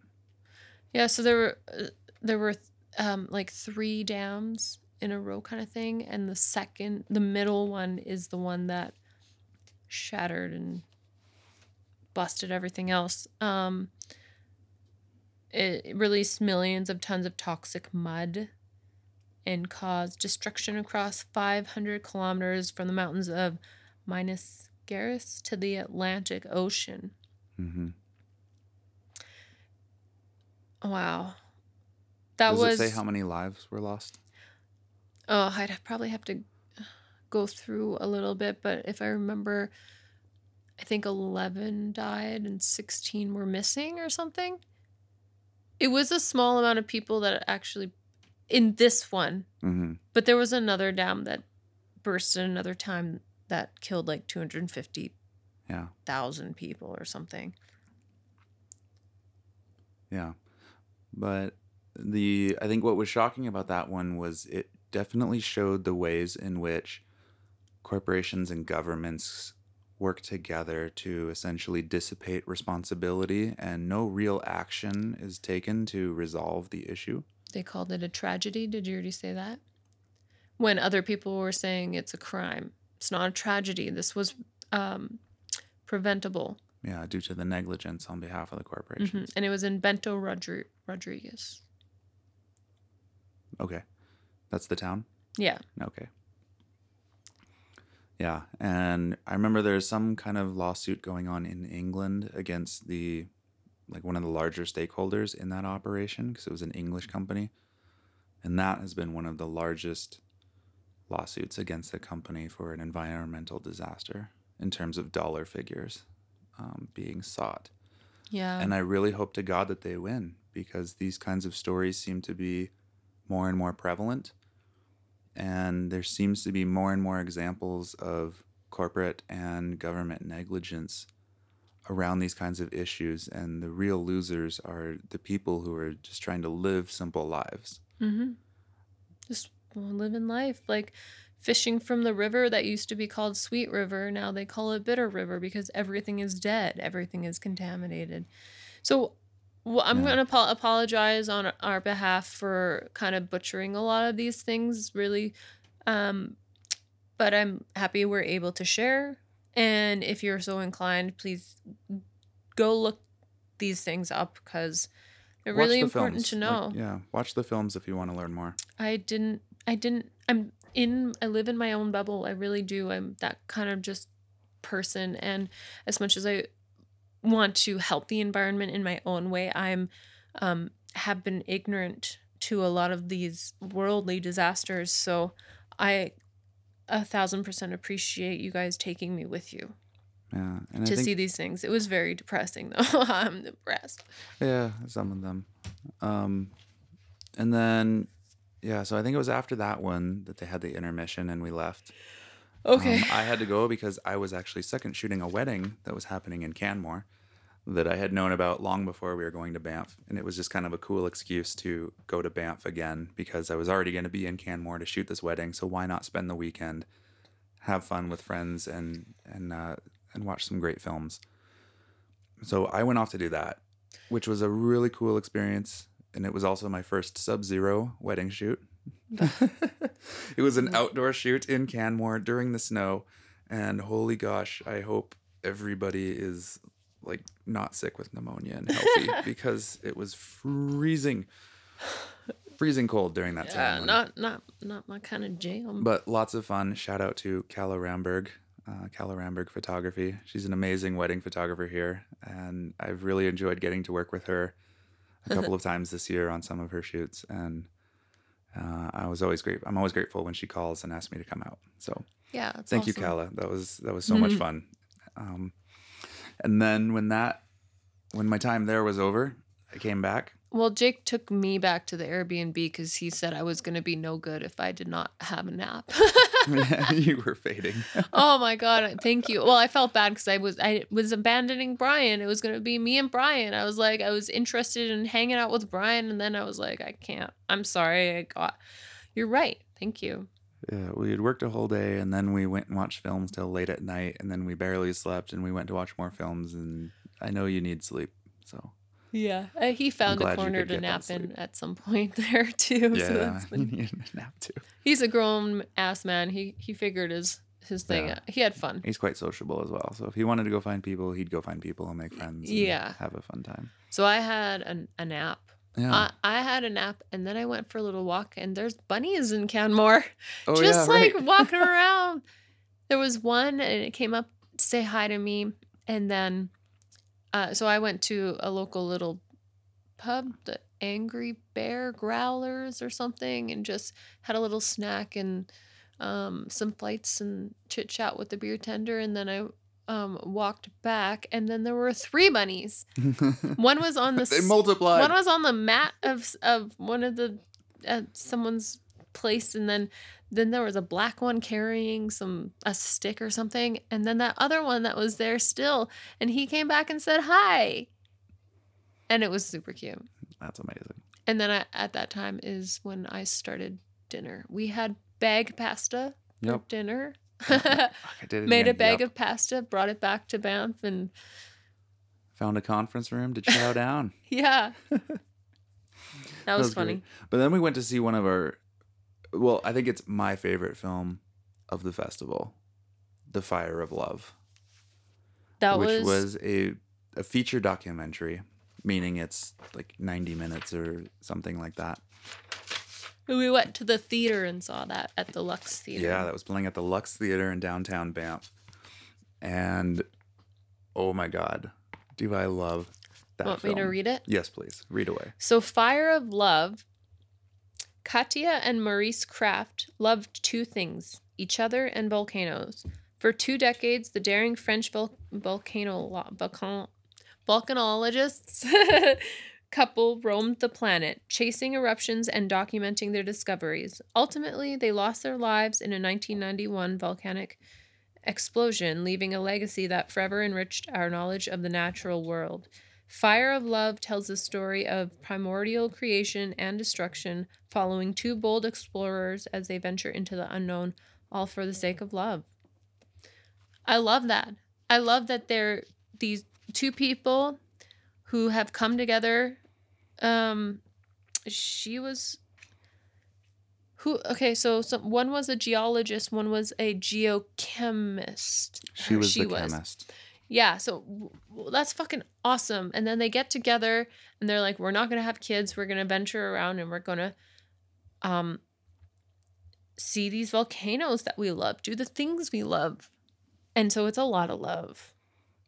Yeah, so there were uh, there were um like three dams in a row kind of thing and the second the middle one is the one that shattered and busted everything else. Um it released millions of tons of toxic mud and caused destruction across 500 kilometers from the mountains of Minas Gerais to the Atlantic Ocean. Mm-hmm. Wow. That Does was it say how many lives were lost? Oh, I'd probably have to go through a little bit, but if I remember, I think 11 died and 16 were missing or something. It was a small amount of people that actually, in this one, Mm-hmm. but there was another dam that burst at another time that killed like 250,000 Yeah. people or something. Yeah. But the I think what was shocking about that one was it definitely showed the ways in which corporations and governments work together to essentially dissipate responsibility and no real action is taken to resolve the issue. They called it a tragedy. Did you already say that? When other people were saying it's a crime. It's not a tragedy. This was um, preventable. Yeah, due to the negligence on behalf of the corporation. Mhm. And it was in Bento Rodri- Rodrigues. Okay. That's the town? Yeah. Okay. Yeah, and I remember there's some kind of lawsuit going on in England against the like one of the larger stakeholders in that operation because it was an English company. And that has been one of the largest lawsuits against the company for an environmental disaster in terms of dollar figures um, being sought. Yeah. And I really hope to God that they win because these kinds of stories seem to be more and more prevalent. And there seems to be more and more examples of corporate and government negligence around these kinds of issues. And the real losers are the people who are just trying to live simple lives. mm-hmm. Just living life. Like fishing from the river that used to be called Sweet River. Now they call it Bitter River because everything is dead, everything is contaminated. So well, I'm Yeah. going to apo- apologize on our behalf for kind of butchering a lot of these things, really. Um, but I'm happy we're able to share. And if you're so inclined, please go look these things up because they're Watch really the important films. to Like, know. yeah, watch the films if you want to learn more. I didn't I didn't I'm in I live in my own bubble. I really do. I'm that kind of just person and as much as I want to help the environment in my own way, I'm um have been ignorant to a lot of these worldly disasters. So I a thousand percent appreciate you guys taking me with you Yeah, and to I think see these things. It was very depressing though. I'm depressed. Yeah, some of them. Um, and then, yeah, so I think it was after that one that they had the intermission and we left. Okay. Um, I had to go because I was actually second shooting a wedding that was happening in Canmore that I had known about long before we were going to Banff. And it was just kind of a cool excuse to go to Banff again because I was already going to be in Canmore to shoot this wedding. So why not spend the weekend, have fun with friends, and and uh, and watch some great films. So I went off to do that, which was a really cool experience. And it was also my first sub zero wedding shoot. it was an outdoor shoot in Canmore during the snow. And holy gosh, I hope everybody is like not sick with pneumonia and healthy because it was freezing, freezing cold during that yeah, ceremony. not not not my kind of jam. But lots of fun. Shout out to Calla Ramberg, uh, Calla Ramberg Photography. She's an amazing wedding photographer here, and I've really enjoyed getting to work with her a couple of times this year on some of her shoots. And uh, I was always great. I'm always grateful when she calls and asks me to come out. So yeah, thank you, Calla. That was that was so much Mhm. fun. Um, and then when that when my time there was over, I came back. Well, Jake took me back to the Airbnb because he said I was going to be no good if I did not have a nap. you were fading. oh my god, thank you. Well, I felt bad because I was I was abandoning Brian. It was going to be me and Brian. I was like I was interested in hanging out with Brian, and then I was like I can't. I'm sorry. I got. You're right. Thank you. Yeah, we had worked a whole day and then we went and watched films till late at night and then we barely slept and we went to watch more films and I know you need sleep. So Yeah, uh, he found a corner to nap in at some point there too. so yeah, that's you been, need a nap too. he's a grown ass man. He he figured his his thing. Yeah. He had fun. He's quite sociable as well. So if he wanted to go find people, he'd go find people and make friends. and Yeah. have a fun time. So I had an, a nap. Yeah. I, I had a nap and then I went for a little walk and there's bunnies in Canmore. oh just yeah, like right. walking around. There was one and it came up to say hi to me. And then, uh, so I went to a local little pub, the Angry Bear Growlers or something, and just had a little snack and um, some flights and chit chat with the beer tender. And then I um, walked back and then there were three bunnies. One was on the they multiplied. one was on the mat of of one of the uh, someone's place, and then then there was a black one carrying some a stick or something, and then that other one that was there still, and he came back and said hi, and it was super cute. That's amazing. And then I, at that time is when I started dinner. We had bag pasta for Yep. dinner. Fuck, I did it Made a bag Yep. of pasta, brought it back to Banff, and Found a conference room to chow down. yeah, that was, was great. funny. But then we went to see one of our, well, I think it's my favorite film of the festival, The Fire of Love, That which was, was a, a feature documentary, meaning it's like 90 minutes or something like that. We went to the theater and saw that at the Lux Theater. Yeah, that was playing at the Lux Theater in downtown Banff. And oh my God, do I love that Want film. me to read it? Yes, please. Read away. So, Fire of Love. Katia and Maurice Krafft loved two things each other and volcanoes. For two decades, the daring French vol- volcano volcan- volcanologists couple roamed the planet, chasing eruptions and documenting their discoveries. Ultimately, they lost their lives in a 1991 volcanic explosion, leaving a legacy that forever enriched our knowledge of the natural world. Fire of Love tells the story of primordial creation and destruction, following two bold explorers as they venture into the unknown, all for the sake of love. I love that. I love that they're these two people who have come together. Um, she was who? Okay, so some, one was a geologist, one was a geochemist. She was the chemist. Yeah, so w- w- that's fucking awesome. And then they get together and they're like, we're not gonna have kids. We're gonna venture around and we're gonna um see these volcanoes that we love, do the things we love. And so it's a lot of love.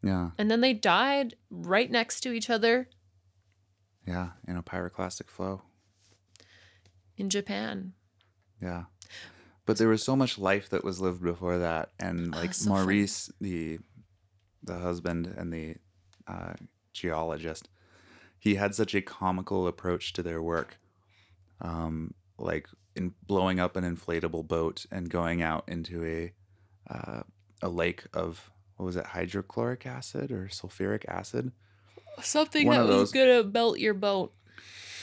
Yeah, And then they died right next to each other yeah, in a pyroclastic flow. in Japan. Yeah. But there was so much life that was lived before that. And like Ah, so. Maurice, the the husband and the uh, geologist, he had such a comical approach to their work. Um, like in blowing up an inflatable boat and going out into a uh, a lake of what was it, hydrochloric acid or sulfuric acid? Something One that was those- gonna melt your boat.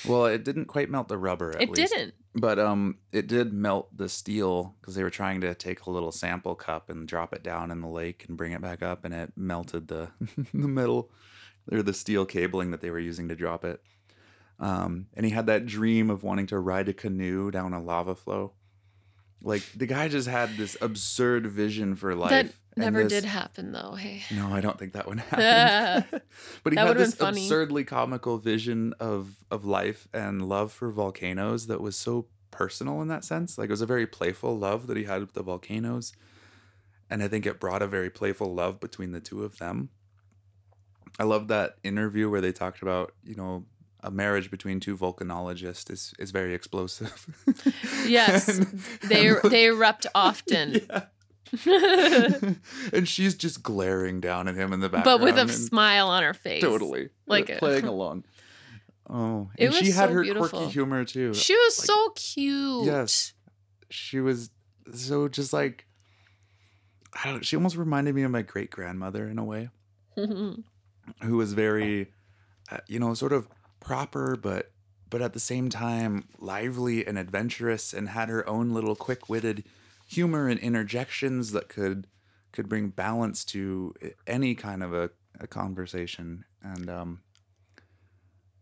Well, it didn't quite melt the rubber. At It least. didn't. But um, it did melt the steel because they were trying to take a little sample cup and drop it down in the lake and bring it back up, and it melted the the metal or the steel cabling that they were using to drop it. Um, and he had that dream of wanting to ride a canoe down a lava flow. Like the guy just had this absurd vision for life. that never this- did happen though. Hey. no, I don't think that would happen. but he That had this absurdly comical vision of of life and love for volcanoes that was so personal in that sense. Like it was a very playful love that he had with the volcanoes. And I think it brought a very playful love between the two of them. I love that interview where they talked about, you know, a marriage between two volcanologists is is very explosive. Yes, And- They and- they erupt often. yeah. and she's just glaring down at him in the background, but with a and- smile on her face. Totally. Like Like playing along. Oh. It And she had so her beautiful. quirky humor too. She was Like- so cute. Yes. She was so just like I don't she almost reminded me of my great grandmother in a way, who was very uh, you know, sort of proper but but at the same time lively and adventurous and had her own little quick-witted humor and interjections that could could bring balance to any kind of a, a conversation. And um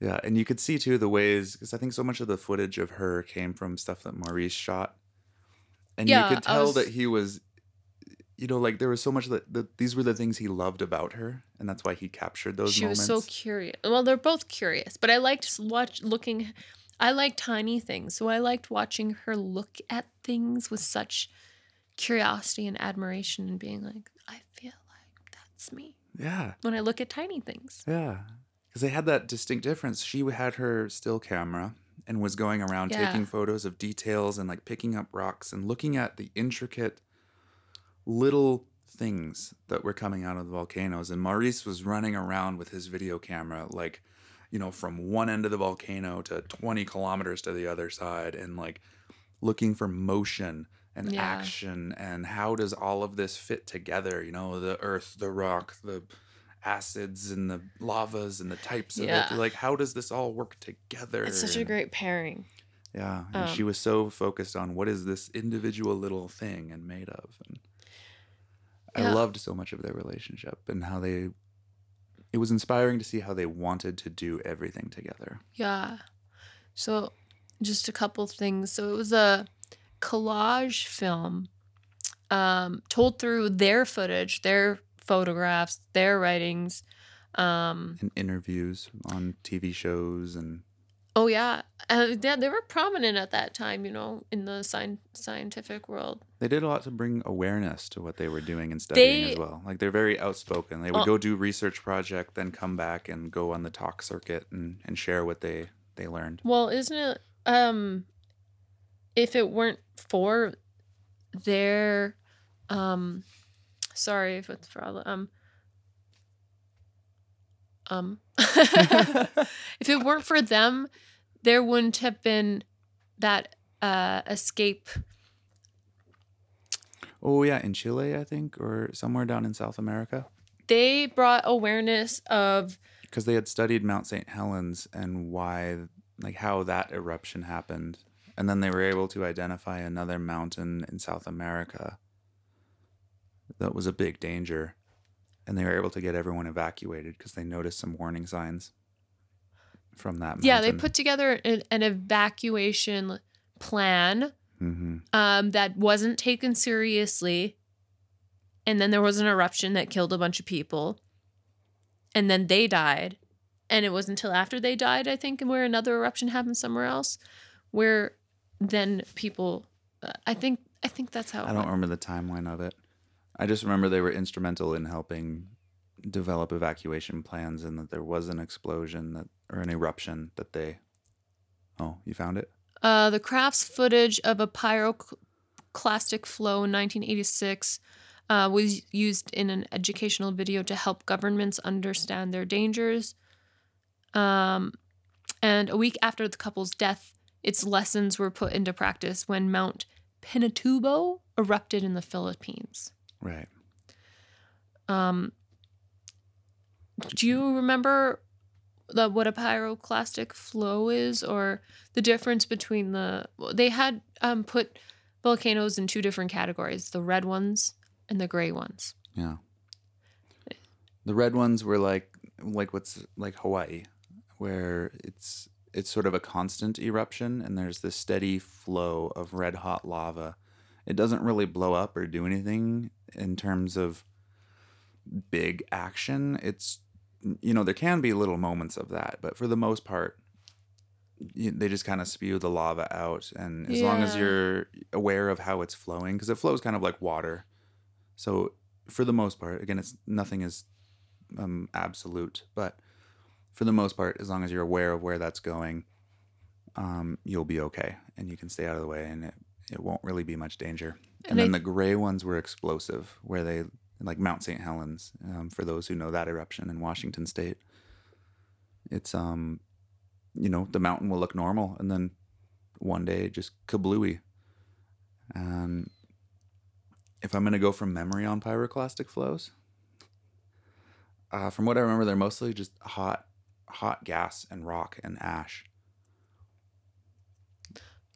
yeah and you could see too the ways because i think so much of the footage of her came from stuff that maurice shot. And Yeah, you could tell was- that he was you know, like there was so much that, that these were the things he loved about her, and that's why he captured those she moments. was so curious. Well, they're both curious, but I liked watch looking. I like tiny things, so I liked watching her look at things with such curiosity and admiration, and being like, I feel like that's me yeah, when I look at tiny things. yeah, because they had that distinct difference. She had her still camera and was going around Yeah. taking photos of details and like picking up rocks and looking at the intricate little things that were coming out of the volcanoes. And Maurice was running around with his video camera, like, you know, from one end of the volcano to 20 kilometers to the other side, and like looking for motion and Yeah. action and how does all of this fit together? You know, the earth, the rock, the acids and the lavas and the types of Yeah. it. Like, how does this all work together? It's such a great pairing. yeah, and she Um, was so focused on what is this individual little thing and made of. And I loved so much of their relationship and how they. It was inspiring to see how they wanted to do everything together. Yeah. So, just a couple things. So, it was a collage film um, told through their footage, their photographs, their writings. Um, And interviews on TV shows and oh, yeah. Uh, yeah. They were prominent at that time, you know, in the sci- scientific world. they did a lot to bring awareness to what they were doing and studying They- as well. Like they're very outspoken. They would Well- go do research project, then come back and go on the talk circuit and, and share what they they learned. Well, isn't it? Um, if it weren't for their, um, sorry if it's for all the um, um, if it weren't for them, there wouldn't have been that uh escape. Oh yeah, in Chile, I think, or somewhere down in South America. They brought awareness of because they had studied Mount St. Helens and why, like, how that eruption happened. And then they were able to identify another mountain in South America that was a big danger. And they were able to get everyone evacuated because they noticed some warning signs from that mountain. yeah. They put together an, an evacuation plan hmm um, that wasn't taken seriously. And then there was an eruption that killed a bunch of people. And then they died. And it was until after they died, I think, and where another eruption happened somewhere else, where then people. Uh, I think I think that's how. it I don't went. remember the timeline of it. I just remember they were instrumental in helping develop evacuation plans and that there was an explosion that or an eruption that they Oh, you found it? Uh, the Kraffts footage of a pyroclastic flow in 1986 uh, was used in an educational video to help governments understand their dangers. Um, and a week after the couple's death, its lessons were put into practice when Mount Pinatubo erupted in the Philippines. Right. Um, do you remember the, what a pyroclastic flow is, or the difference between the? They had um, put volcanoes in two different categories: the red ones and the gray ones. Yeah. The red ones were like like what's like Hawaii, where it's it's sort of a constant eruption and there's this steady flow of red hot lava. It doesn't really blow up or do anything in terms of big action. It's you know there can be little moments of that, but for the most part they just kind of spew the lava out and as long as you're aware of how it's flowing because it flows kind of like water so for the most part, again, it's nothing is um, absolute, but for the most part, as long as you're aware of where that's going, um, you'll be okay, and you can stay out of the way, and it, it won't really be much danger. And, And then I- the gray ones were explosive, where they like Mount St. Helens. Um, for those who know that eruption in Washington State, it's um, you know, the mountain will look normal, and then one day just kablooey. And if I'm going to go from memory on pyroclastic flows, uh, from what I remember, they're mostly just hot, hot gas and rock and ash,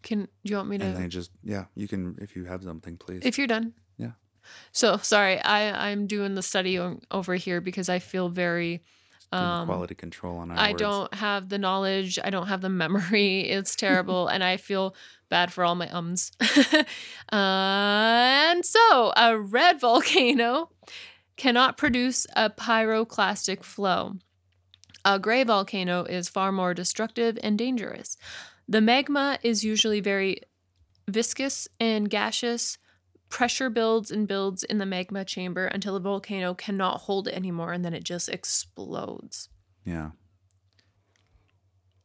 Can do you want me to? and they just yeah. You can if you have something, please. If you're done. Yeah. So sorry, I I'm doing the study over here because I feel very Um, quality control on our I words. don't have the knowledge. I don't have the memory. It's terrible. and I feel bad for all my ums. and so, a red volcano cannot produce a pyroclastic flow. A gray volcano is far more destructive and dangerous. The magma is usually very viscous and gaseous. Pressure builds and builds in the magma chamber until the volcano cannot hold it anymore and then it just explodes. Yeah.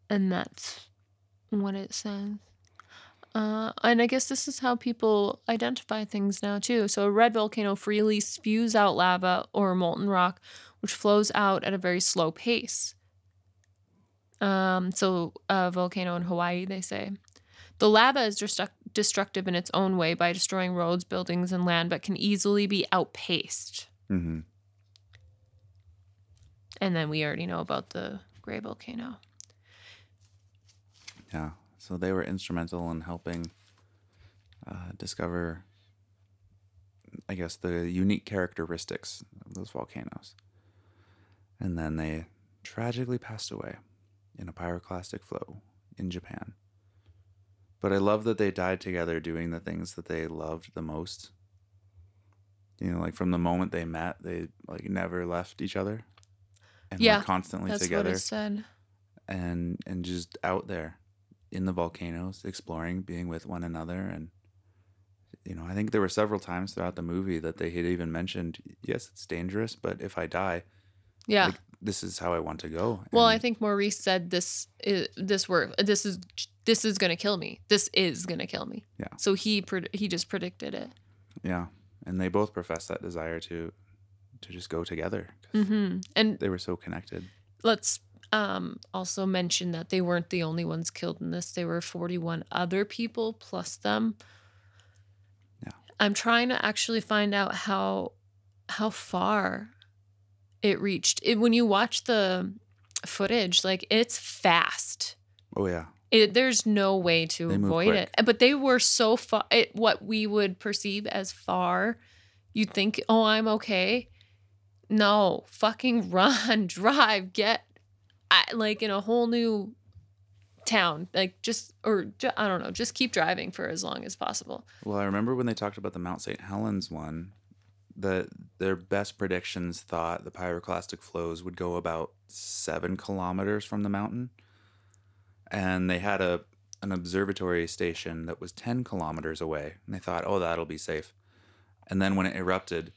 And that's what it says. Uh, and I guess this is how people identify things now, too. So, a red volcano freely spews out lava or molten rock, which flows out at a very slow pace. Um, so, a volcano in Hawaii, they say. The lava is destruct- destructive in its own way by destroying roads, buildings, and land, but can easily be outpaced. hmm And then we already know about the gray volcano. Yeah. So they were instrumental in helping uh, discover, I guess, the unique characteristics of those volcanoes. And then they tragically passed away in a pyroclastic flow in Japan. But I love that they died together doing the things that they loved the most. You know, like from the moment they met, they like never left each other. And Yeah, were constantly That's together what it said. and and just out there in the volcanoes exploring being with one another and you know i think there were several times throughout the movie that they had even mentioned yes it's dangerous but if i die Yeah. like this is how i want to go Well, I think Maurice said this is this work. This is this is gonna kill me. This is gonna kill me. Yeah. So he pred- he just predicted it. yeah and they both profess that desire to to just go together 'cause hmm And they were so connected let's um also mention that they weren't the only ones killed in this. There were forty one other people plus them. Yeah. I'm trying to actually find out how how far it reached. It, when you watch the footage, like it's fast. oh yeah it, there's no way to avoid it. But they were so far, it, what we would perceive as far, you'd think, oh, I'm okay. No, fucking run, drive, get I, like in a whole new town. Like just, or ju- I don't know, just keep driving for as long as possible. well i remember when they talked about the mount st helens one the their best predictions thought the pyroclastic flows would go about seven kilometers from the mountain. And they had a an observatory station that was 10 kilometers away. And they thought oh that'll be safe. And then when it erupted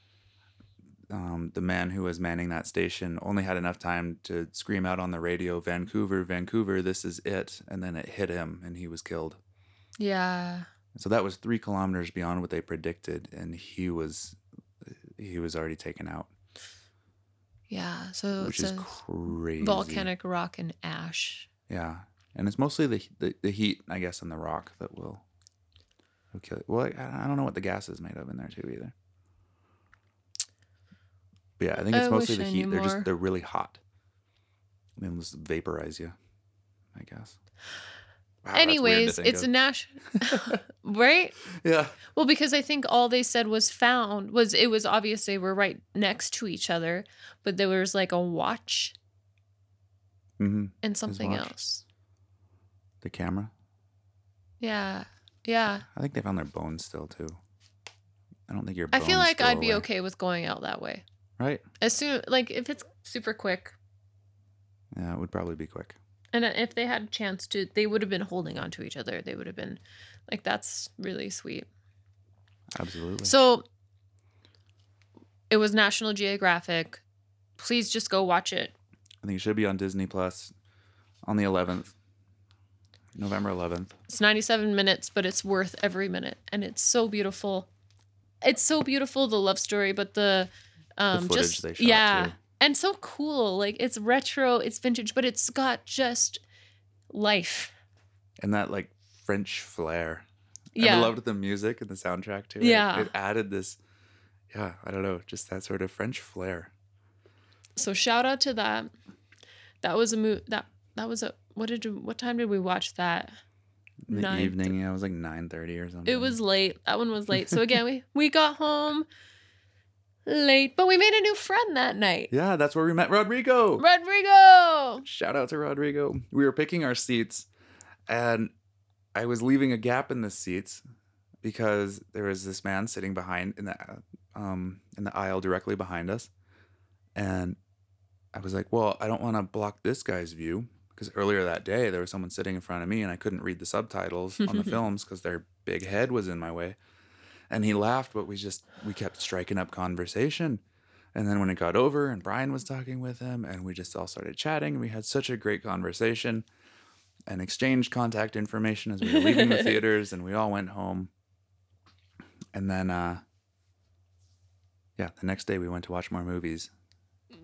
um, the man who was manning that station only had enough time to scream out on the radio vancouver vancouver this is it. And then it hit him and he was killed. Yeah. so that was three kilometers beyond what they predicted and he was he was already taken out Yeah. So which it's is crazy volcanic rock and ash. Yeah, and it's mostly the the, the heat, I guess, in the rock that will, will kill it. Well, I, I don't know what the gas is made of in there too either. But yeah, I think it's I mostly the I heat. They're more. just they're really hot. They'll just vaporize you, I guess. Wow, that's weird to Anyways, it's a of. national, right? yeah. Well, because I think all they said was found was it was obvious they were right next to each other, but there was like a watch hmm and something watch. else. The camera. Yeah. Yeah. I think they found their bones still too. I don't think your. I feel like I'd be away. okay with going out that way. Right. As soon like if it's super quick Yeah, it would probably be quick. And if they had a chance to they would have been holding on to each other. They would have been like that's really sweet. Absolutely. So it was National Geographic. Please just go watch it. I think it should be on Disney Plus on the 11th, November 11th. It's 97 minutes, but it's worth every minute. And it's so beautiful. It's so beautiful, the love story, but the um footage just they shot, yeah. too. And so cool. Like it's retro, it's vintage, but it's got just life. And that like French flair. Yeah. And I loved the music and the soundtrack too. Yeah. It, added this, yeah, I don't know, just that sort of French flair. So shout out to that. That was a mo- that that was a what did what time did we watch that? In the Nine evening, yeah, it was like 9.30 or something. It was late. That one was late. So again, we we got home late. But we made a new friend that night. Yeah, that's where we met Rodrigo. Rodrigo. Shout out to Rodrigo. We were picking our seats, and I was leaving a gap in the seats because there was this man sitting behind in the um in the aisle directly behind us, and I was like, "Well, I don't want to block this guy's view." Because earlier that day, there was someone sitting in front of me, and I couldn't read the subtitles on the films because their big head was in my way. And he laughed, but we just we kept striking up conversation. And then when it got over and Brian was talking with him and we just all started chatting and we had such a great conversation and exchanged contact information as we were leaving the theaters and we all went home. And then uh yeah, the next day we went to watch more movies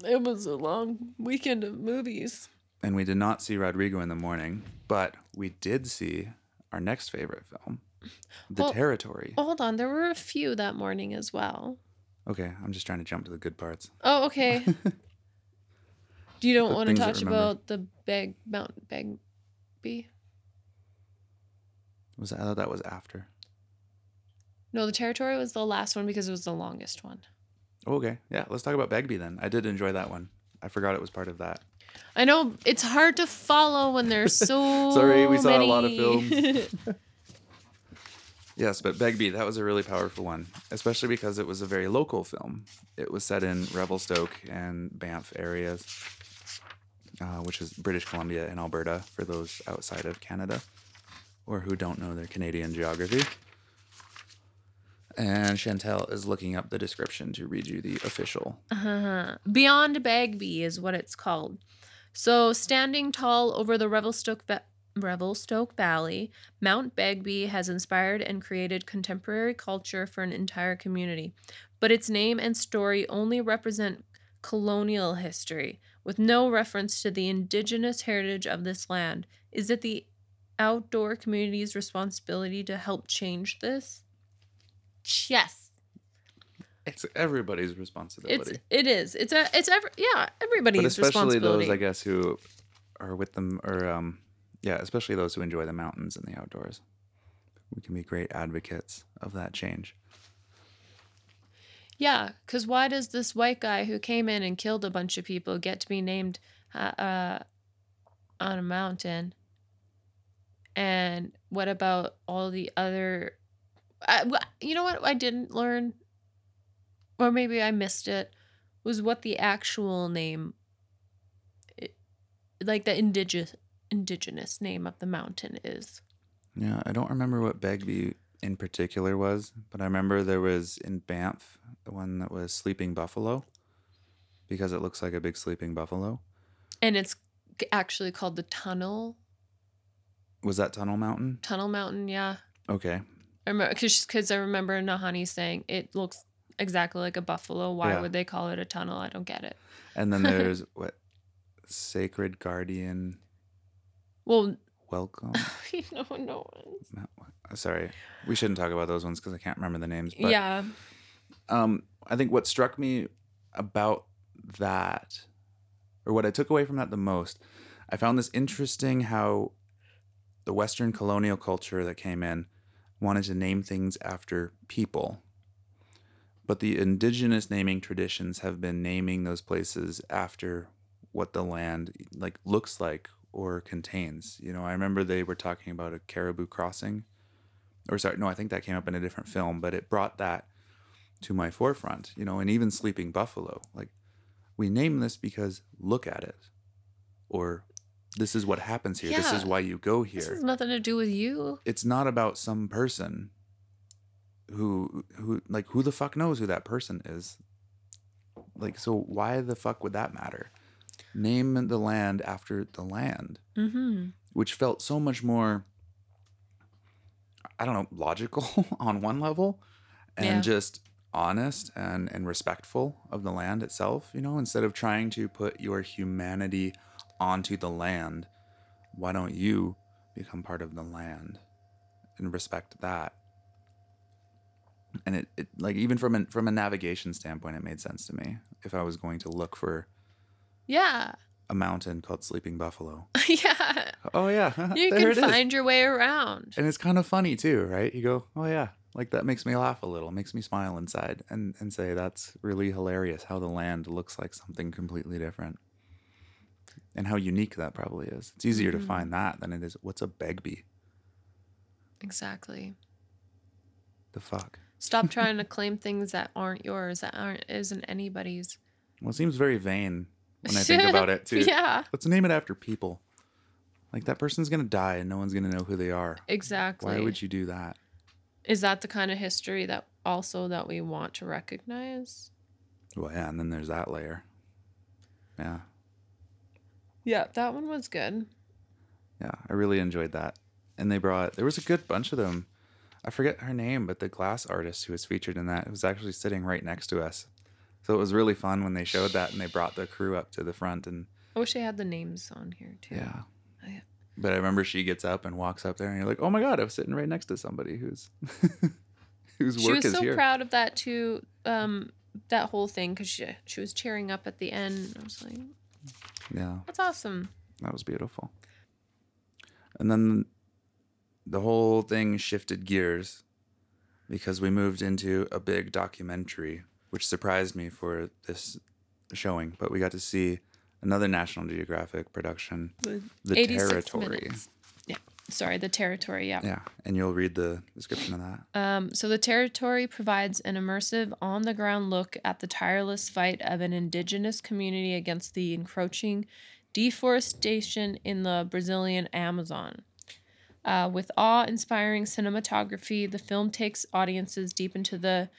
It was a long weekend of movies. and we did not see Rodrigo in the morning, but we did see our next favorite film, The Well- Territory. Hold on, there were a few that morning as well. Okay, I'm just trying to jump to the good parts. Oh, okay. Do you don't The want to talk about the beg mountain beg bee? Was that, I thought that was after. No, the territory was the last one because it was the longest one. Oh, okay, yeah, let's talk about Begbie then. I did enjoy that one. I forgot it was part of that. I know it's hard to follow when there's so Sorry, we saw a lot of many. Yes, but Begbie, that was a really powerful one, especially because it was a very local film. It was set in Revelstoke and Banff areas, uh, which is British Columbia and Alberta for those outside of Canada or who don't know their Canadian geography. And Chantel is looking up the description to read you the official. Uh-huh. Beyond Begbie is what it's called. So, standing tall over the Revelstoke, Revelstoke Valley, Mount Begbie has inspired and created contemporary culture for an entire community. But its name and story only represent colonial history, with no reference to the indigenous heritage of this land. Is it the outdoor community's responsibility to help change this? Yes. It's everybody's responsibility. it is. It's a it's ever yeah, everybody's but especially responsibility. those, I guess, who are with them, or um, yeah, especially those who enjoy the mountains and the outdoors. We can be great advocates of that change. Yeah, because why does this white guy who came in and killed a bunch of people get to be named uh, uh, on a mountain? And what about all the other? I, you know what I didn't learn, or maybe I missed it, was what the actual name, like the indigenous indigenous name of the mountain is. Yeah, I don't remember what Begbie in particular was, but I remember there was in Banff the one that was Sleeping Buffalo, because it looks like a big sleeping buffalo. And it's actually called the Tunnel Was that Tunnel Mountain? Tunnel Mountain. Yeah. Okay, I remember because I remember Nahani saying it looks exactly like a buffalo. Why Yeah. would they call it a tunnel? I don't get it. and then there's what Sacred Guardian Well, Welcome. no, no. Not- Sorry, we shouldn't talk about those ones because I can't remember the names. But yeah. um, I think what struck me about that, or what I took away from that the most, I found this interesting how the Western colonial culture that came in wanted to name things after people. But the indigenous naming traditions have been naming those places after what the land like looks like or contains. You know, I remember they were talking about a caribou crossing. Or sorry, no, I think that came up in a different film, but it brought that to my forefront, you know, and even Sleeping Buffalo. Like, we name this because look at it. Or this is what happens here. This is why you go here. This has nothing to do with you. It's not about some person who who like who the fuck knows who that person is. Like so why the fuck would that matter? Name the land after the land, Mm-hmm. which felt so much more I don't know, logical on one level and Yeah. just honest and, and respectful of the land itself, you know, instead of trying to put your humanity onto the land, why don't you become part of the land and respect that? And it, it like even from a, from a navigation standpoint, it made sense to me. If I was going to look for Yeah. a mountain called Sleeping Buffalo, yeah. oh yeah, You can it is. find your way around. And it's kind of funny too, right? You go, oh yeah, Like that makes me laugh a little, makes me smile inside and, and say that's really hilarious how the land looks like something completely different. And how unique that probably is. It's easier Mhm. to find that than it is what's a Begbie? Exactly. The fuck? Stop trying to claim things that aren't yours, that aren't isn't anybody's. Well, it seems very vain when I think about it too. yeah, Let's name it after people. Like that person's gonna die and no one's gonna know who they are. exactly. Why would you do that? Is that the kind of history that also that we want to recognize? Well, yeah, and then there's that layer. Yeah, Yeah, that one was good. yeah, I really enjoyed that. And they brought there was a good bunch of them. I forget her name, but the glass artist who was featured in that was actually sitting right next to us. So it was really fun when they showed that and they brought the crew up to the front and I wish they had the names on here too. yeah. Oh. But I remember she gets up and walks up there and you're like, "Oh my god, I was sitting right next to somebody who's whose work is. She was so here." proud of that too. Um, that whole thing because she she was cheering up at the end. I was like, Yeah. that's awesome. That was beautiful. And then the whole thing shifted gears because we moved into a big documentary, which surprised me for this showing. But we got to see another National Geographic production, The Territory. minutes. Yeah, sorry, the territory. Yeah. Yeah, and you'll read the description of that. Um, so the territory provides an immersive, on-the-ground look at the tireless fight of an indigenous community against the encroaching deforestation in the Brazilian Amazon. Uh, with awe-inspiring cinematography, the film takes audiences deep into the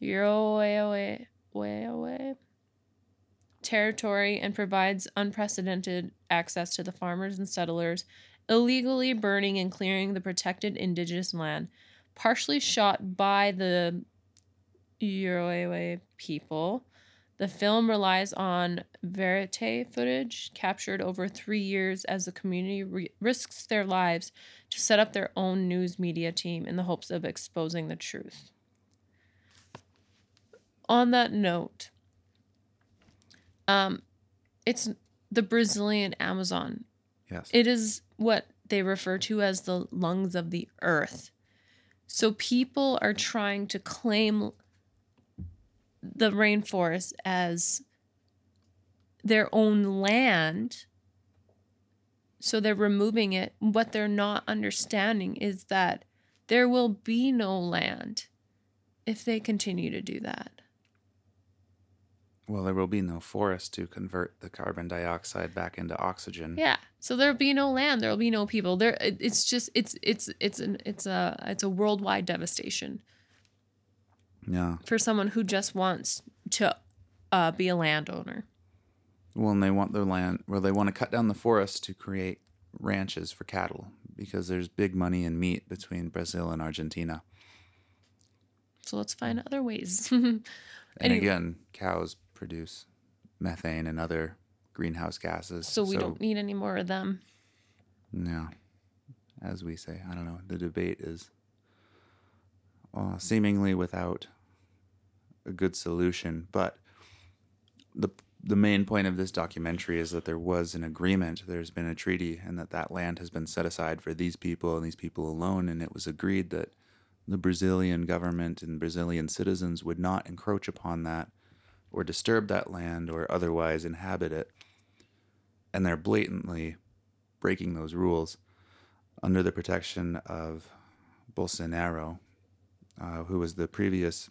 Uru-eu-wau-wau territory and provides unprecedented access to the farmers and settlers illegally burning and clearing the protected indigenous land, partially shot by the Uru-eu-wau-wau people. The film relies on verite footage captured over three years as the community re- risks their lives to set up their own news media team in the hopes of exposing the truth. On that note, um, it's the Brazilian Amazon. Yes. It is what they refer to as the lungs of the earth. So people are trying to claim the rainforest as their own land. So they're removing it. What they're not understanding is that there will be no land if they continue to do that. Well, there will be no forest to convert the carbon dioxide back into oxygen. Yeah. So there'll be no land. There'll be no people. There. It's just. It's. It's. It's an. It's a. It's a worldwide devastation Yeah. for someone who just wants to uh, be a landowner. Well, and they want their land, well, they want to cut down the forest to create ranches for cattle because there's big money in meat between Brazil and Argentina. So let's find other ways. And Anyway. again, cows produce methane and other greenhouse gases. so we don't need any more of them. No. As we say, I don't know. The debate is uh, seemingly without a good solution, but the the main point of this documentary is that there was an agreement. There's been a treaty, and that that land has been set aside for these people and these people alone. And it was agreed that the Brazilian government and Brazilian citizens would not encroach upon that, or disturb that land, or otherwise inhabit it. And they're blatantly breaking those rules under the protection of Bolsonaro, uh, who was the previous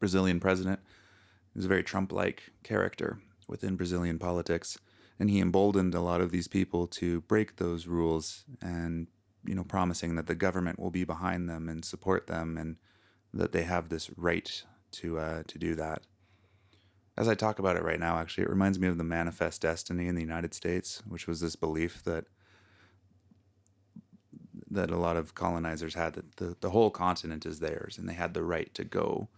Brazilian president. He was a very Trump like character within Brazilian politics. And he emboldened a lot of these people to break those rules and, you know, promising that the government will be behind them and support them and that they have this right to, uh, to do that. As I talk about it right now, actually, it reminds me of the manifest destiny in the United States, which was this belief that that a lot of colonizers had that the, the whole continent is theirs and they had the right to go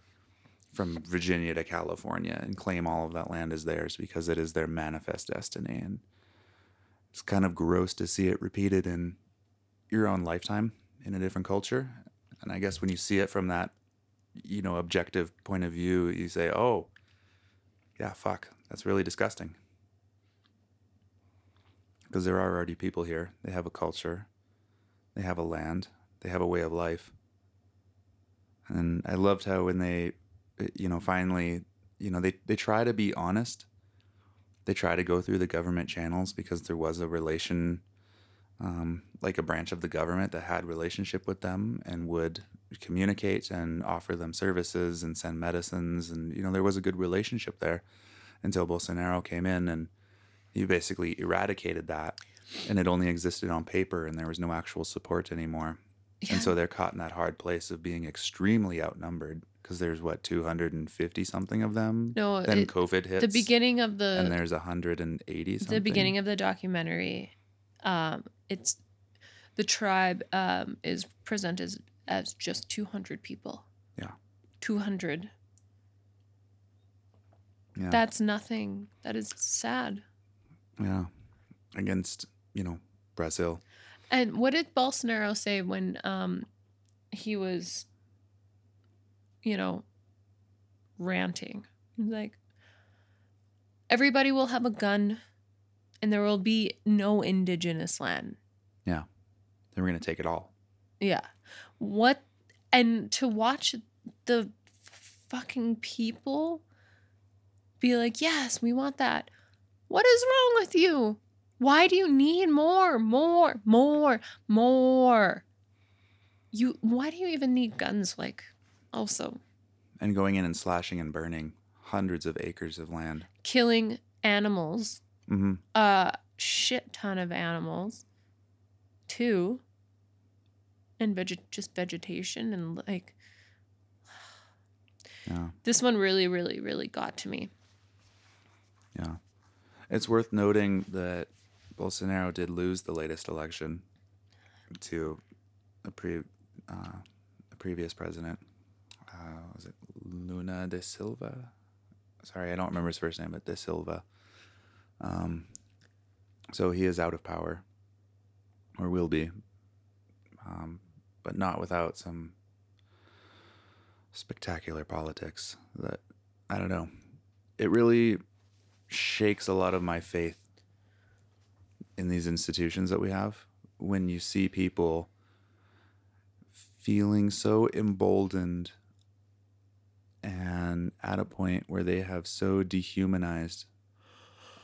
from Virginia to California and claim all of that land as theirs because it is their manifest destiny. And it's kind of gross to see it repeated in your own lifetime in a different culture. And I guess when you see it from that, you know, objective point of view, you say, oh, yeah, fuck, that's really disgusting. Because there are already people here, they have a culture, they have a land, They have a way of life. And I loved how when they, uh, you know, finally, you know, they, they try to be honest. They try to go through the government channels because there was a relation, um, like a branch of the government that had relationship with them and would communicate and offer them services and send medicines. And, you know, there was a good relationship there until Bolsonaro came in and he basically eradicated that. And it only existed on paper and there was no actual support anymore. Yeah. And so they're caught in that hard place of being extremely outnumbered because there's what 250 something of them. No, then it- COVID hits. the beginning of the and there's 180 something. the beginning of the documentary um it's the tribe um is presented as, just 200 people Yeah. 200 yeah. that's nothing that is sad yeah. Against, you know, Brazil. and what did bolsonaro say when um he was you know ranting He's like everybody will have a gun and there will be no indigenous land Yeah. Then we're going to take it all. Yeah. What and to watch the fucking people be like, "Yes, we want that." What is wrong with you? Why do you need more, more, more, more? You why do you even need guns like also And going in and slashing and burning hundreds of acres of land. killing animals, hmm a shit ton of animals too. And veg- just vegetation and like Yeah. This one really, really, really got to me. Yeah. It's worth noting that Bolsonaro did lose the latest election to a pre uh, a previous president. Uh, was it Luna de Silva? Sorry, I don't remember his first name, but de Silva. Um, so he is out of power, or will be, um, but not without some spectacular politics that I don't know. It really shakes a lot of my faith in these institutions that we have when you see people feeling so emboldened and at a point where they have so dehumanized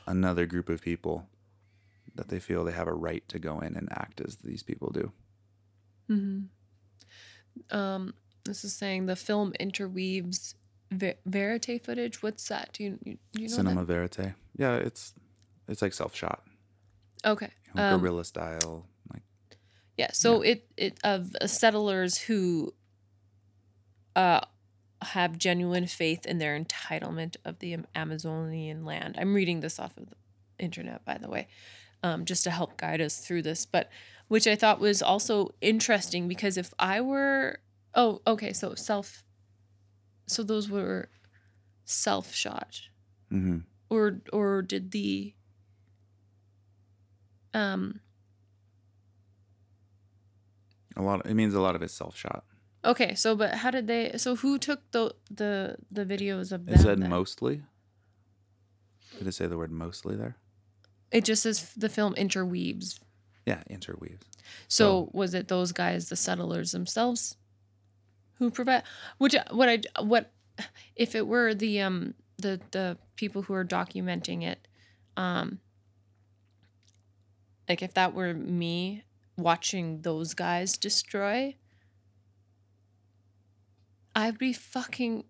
another group of people that they feel they have a right to go in and act as these people do. Mm-hmm. Um, this is saying the film interweaves ver- verite footage. What's that? Do you, you, you know Cinema verite. Yeah, it's it's like self-shot. Okay. you know, Um, guerrilla style. Like Yeah. So it it of uh, settlers who uh have genuine faith in their entitlement of the Amazonian land. I'm reading this off of the internet, by the way, um, just to help guide us through this. But which I thought was also interesting because if I were oh okay so self so those were self shot hmm or or did the um a lot. it means a lot of it's self-shot. Okay, so but how did they? So who took the the the videos of them? It said then? mostly. Did it say the word mostly there? It just says the film interweaves. Yeah, interweaves. So was it those guys, the settlers themselves, who provide? Which what I what if it were the um the the people who are documenting it, um. Like if that were me watching those guys destroy, I'd be fucking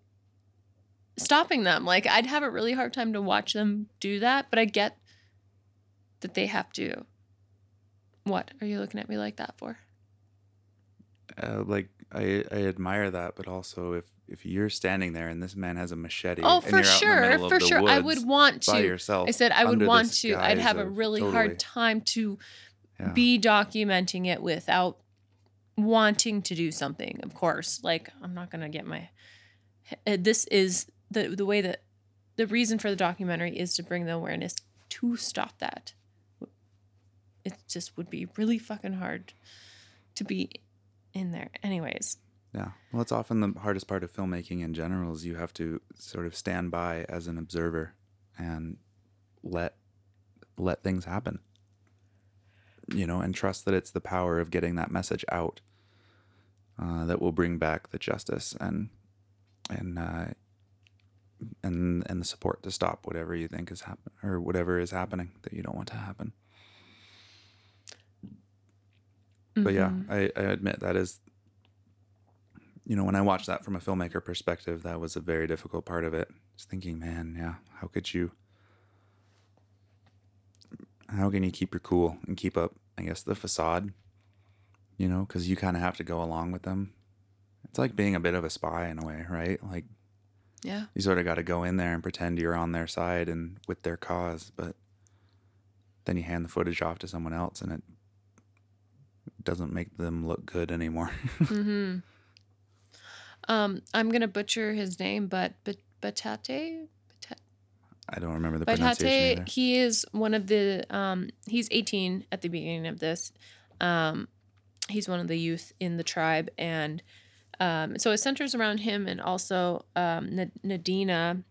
stopping them. Like I'd have a really hard time to watch them do that, but I get that they have to. What are you looking at me like that for? Uh, like I, I admire that, but also if if you're standing there and this man has a machete, Oh, and for you're out in the sure, for sure. I would want to. yourself. I said I would want to. I'd have a really totally. hard time to Yeah. be documenting it without wanting to do something. Of course, like I'm not gonna get my. uh, This is the the way that the reason for the documentary is to bring the awareness to stop that. It just would be really fucking hard to be in there. Anyways, Yeah. Well, it's often the hardest part of filmmaking in general is you have to sort of stand by as an observer and let let things happen. You know, and trust that it's the power of getting that message out uh, that will bring back the justice and and uh, and and the support to stop whatever you think is happening or whatever is happening that you don't want to happen. But yeah, Mhm. I, I admit that is you know, when I watched that from a filmmaker perspective, that was a very difficult part of it. Just thinking, man, yeah, how could you how can you keep your cool and keep up, I guess, the facade? You know, because you kind of have to go along with them. It's like being a bit of a spy in a way, right? Like yeah. you sort of got to go in there and pretend you're on their side and with their cause, but then you hand the footage off to someone else and it doesn't make them look good anymore. hmm Um, I'm gonna butcher his name, but but Batate. Bata- I don't remember the pronunciation Batate. either. He is one of the. Um, he's 18 at the beginning of this. Um, he's one of the youth in the tribe, and um, so it centers around him and also um, N- Nadina,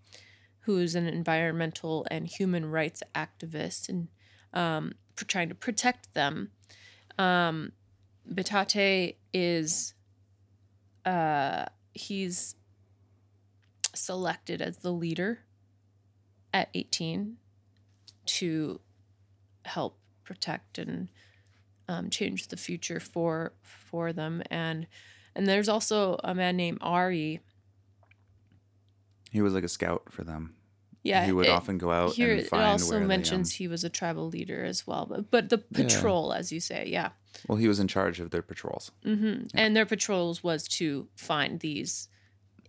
who's an environmental and human rights activist, and um, trying to protect them. Um, Bitate is uh, he's selected as the leader at 18 to help protect and um, change the future for for them and and there's also a man named Ari He was like a scout for them. Yeah he would it- often go out here and it also the, mentions um, he was a tribal leader as well but but the Yeah. patrol as you say yeah well, he was in charge of their patrols. hmm And their patrols was to find these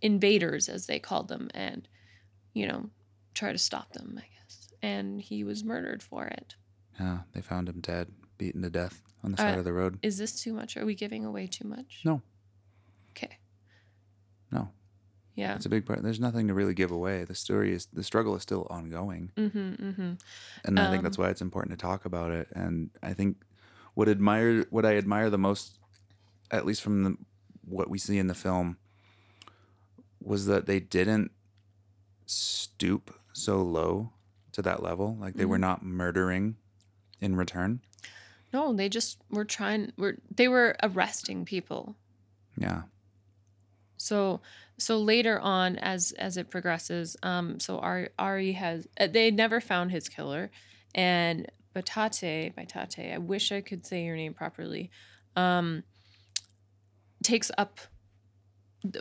invaders, as they called them, and you know, try to stop them. I guess. And he was murdered for it. Yeah, they found him dead, beaten to death on the Uh, side of the road. Is this too much? Are we giving away too much? No. Okay. Yeah. it's a big part. There's nothing to really give away. The story is the struggle is still ongoing. Mm-hmm. Mm-hmm. and I think that's Um, why it's important to talk about it. And I think what admire what I admire the most, at least from the, what we see in the film, was that they didn't stoop so low to that level. Like they were Mhm. not murdering in return. No, they just were trying. Were they were arresting people. Yeah, So so later on, as as it progresses, um, so Ari, Ari has uh, they never found his killer, and Batate Batate, I wish I could say your name properly, um, takes up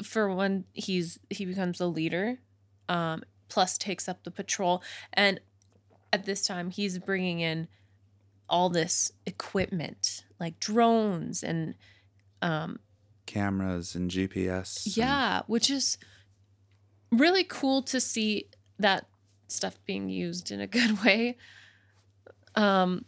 for when he's he becomes the leader, um, plus takes up the patrol, and at this time he's bringing in all this equipment like drones and um, cameras and GPS. and- yeah, which is really cool to see that stuff being used in a good way. Um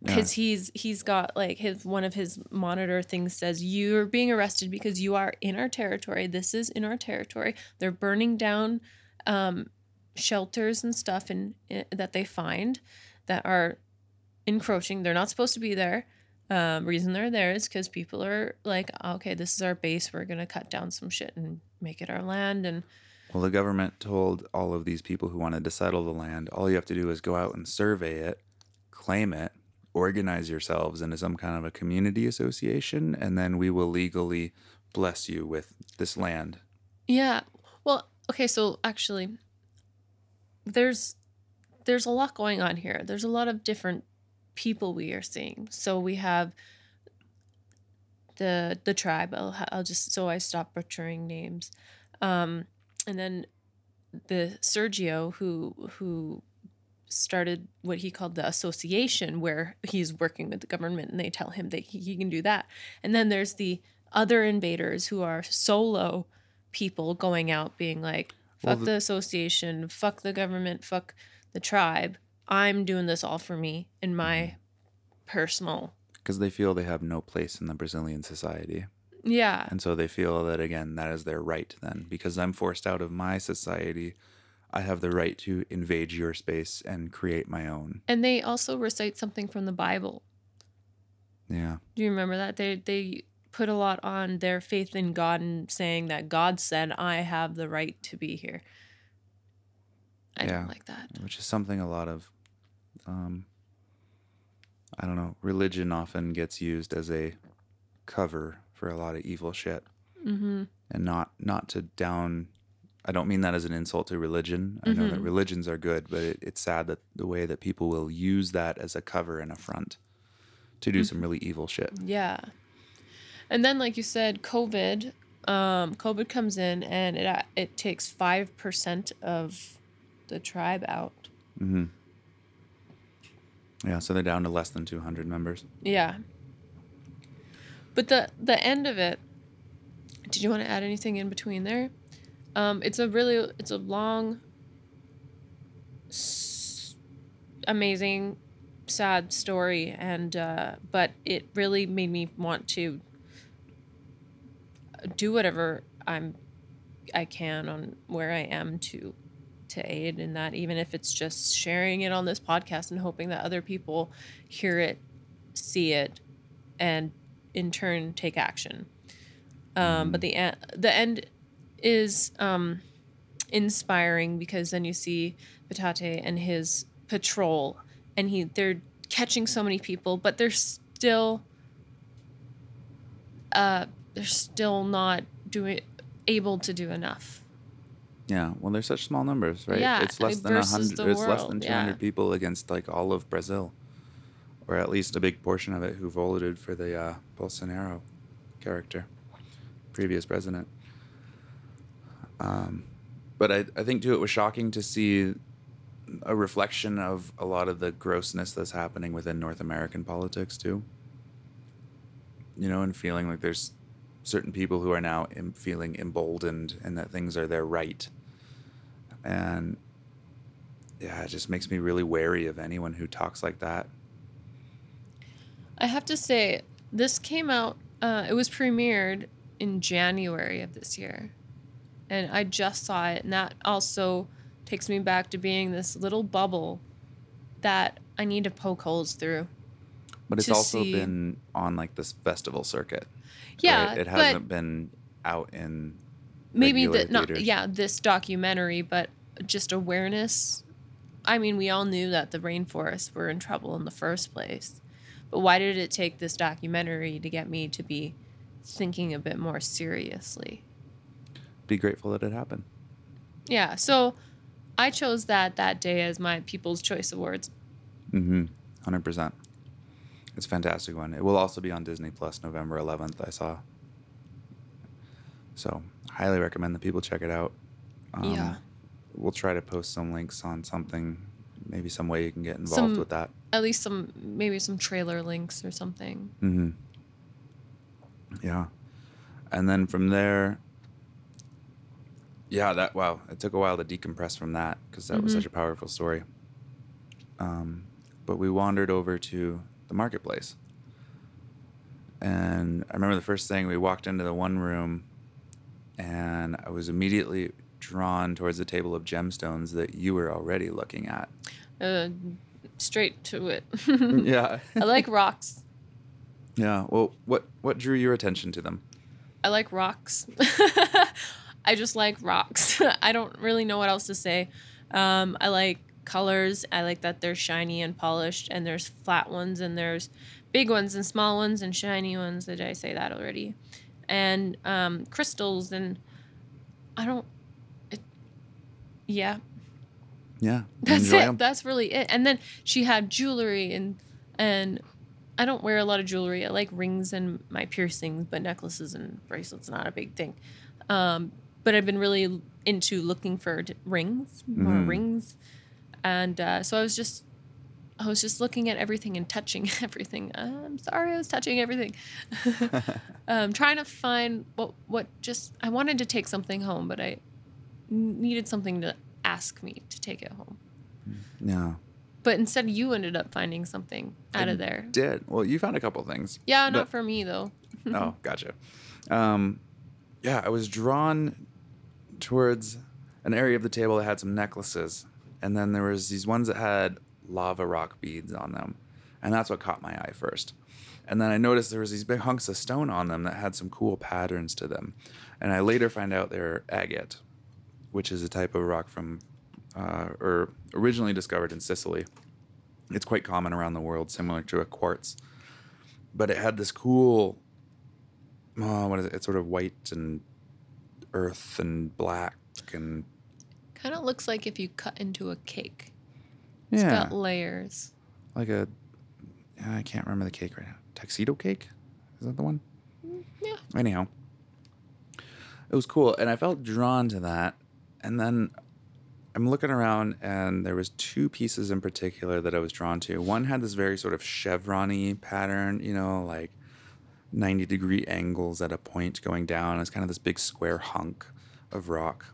yeah. because he's he's got like his one of his monitor things says you're being arrested because you are in our territory. This is in our territory. They're burning down um shelters and stuff in that they find that are encroaching. They're not supposed to be there. Um, reason they're there is because people are like, okay, this is our base. We're gonna cut down some shit and make it our land. And Well, the government told all of these people who wanted to settle the land, all you have to do is go out and survey it, claim it, organize yourselves into some kind of a community association, and then we will legally bless you with this land. Yeah. Well, okay, so actually there's there's a lot going on here. There's a lot of different people we are seeing. So we have the the tribe. I'll, I'll just so I stop butchering names. Um and then the Sergio who who started what he called the association where he's working with the government and they tell him that he, he can do that. And then there's the other invaders who are solo people going out being like Well, fuck the- the association, fuck the government, fuck the tribe. I'm doing this all for me in my mm-hmm. personal. Because they feel they have no place in the Brazilian society. Yeah. And so they feel that, again, that is their right then. Because I'm forced out of my society, I have the right to invade your space and create my own. And they also recite something from the Bible. Yeah. Do you remember that? They they put a lot on their faith in God and saying that God said I have the right to be here. I Yeah. don't like that. which is something a lot of um i don't know religion often gets used as a cover for a lot of evil shit Mm-hmm. and not not to down i don't mean that as an insult to religion i know that Mhm. religions are good but it, it's sad that the way that people will use that as a cover and a front to do some really evil shit Yeah. And then, like you said, COVID. Um, COVID comes in and it it takes five percent of the tribe out. hmm yeah so they're down to less than 200 members Yeah. But the the end of it. Did you want to add anything in between there? Um, it's a really it's a long, s- amazing, sad story, and uh, but it really made me want to do whatever I'm I can on where I am to to aid in that, even if it's just sharing it on this podcast and hoping that other people hear it, see it, and in turn take action. Um, but the en- the end is um, inspiring because then you see Batate and his patrol, and he they're catching so many people, but they're still uh, they're still not doing able to do enough. Yeah, well, they're such small numbers, right? Yeah, it's less than a hundred. It's less than two hundred yeah. people against like all of Brazil, or at least a big portion of it who voted for the uh, Bolsonaro character, previous president. Um, but I, I think too, it was shocking to see a reflection of a lot of the grossness that's happening within North American politics too. You know, and feeling like there's certain people who are now em- feeling emboldened and that things are their right. And yeah, it just makes me really wary of anyone who talks like that. I have to say, this came out. Uh, it was premiered in January of this year, and I just saw it, and that also takes me back to being this little bubble that I need to poke holes through. But it's also see- been on like this festival circuit. Yeah, right? it hasn't been out in maybe the not theaters. yeah this documentary but just awareness i mean we all knew that the rainforests were in trouble in the first place but why did it take this documentary to get me to be thinking a bit more seriously Be grateful that it happened. yeah so i chose that that day as my people's choice awards Mm-hmm. Hundred percent. It's a fantastic one. It will also be on Disney Plus November 11th. I saw. So highly recommend that people check it out. Um, Yeah. We'll try to post some links on something, maybe some way you can get involved Some- with that. at least some maybe some trailer links or something Mm-hmm. Yeah. And then from there, yeah, that wow, it took a while to decompress from that because that was Mhm. such a powerful story. Um, but we wandered over to the marketplace, and I remember the first thing we walked into the one room, and I was immediately drawn towards the table of gemstones that you were already looking at. uh, straight to it yeah. i like rocks Yeah. Well, what what drew your attention to them? I like rocks. I just like rocks. I don't really know what else to say. Um, I like colors. I like that they're shiny and polished, and there's flat ones, and there's big ones, and small ones, and shiny ones. Did I say that already? And um, crystals, and I don't. It, yeah, Yeah. that's it. 'em? That's really it. And then she had jewelry and and I don't wear a lot of jewelry. I like rings and my piercings, but necklaces and bracelets not a big thing. Um, but I've been really into looking for rings, more Mhm. rings, and uh, so I was just I was just looking at everything and touching everything. I'm sorry, I was touching everything. um, trying to find what what just I wanted to take something home, but I needed something to ask me to take it home. Yeah. But instead, you ended up finding something out I of there. Did well. You found a couple things. Yeah, not for me though. oh, gotcha. Um, yeah, I was drawn towards an area of the table that had some necklaces, and then there was these ones that had lava rock beads on them, and that's what caught my eye first. And then I noticed there was these big hunks of stone on them that had some cool patterns to them, and I later find out they're agate, which is a type of rock from, uh, or originally discovered in Sicily. It's quite common around the world, similar to a quartz, but it had this cool oh, what is it? It's sort of white and earth and black and Kind of looks like if you cut into a cake. It's yeah, got layers. like a I can't remember the cake right now. Tuxedo cake, is that the one? Mm, yeah. Anyhow, it was cool, and I felt drawn to that. And then I'm looking around, and there was two pieces in particular that I was drawn to. One had this very sort of chevron-y pattern, you know, like 90 degree angles at a point going down. It's kind of this big square hunk of rock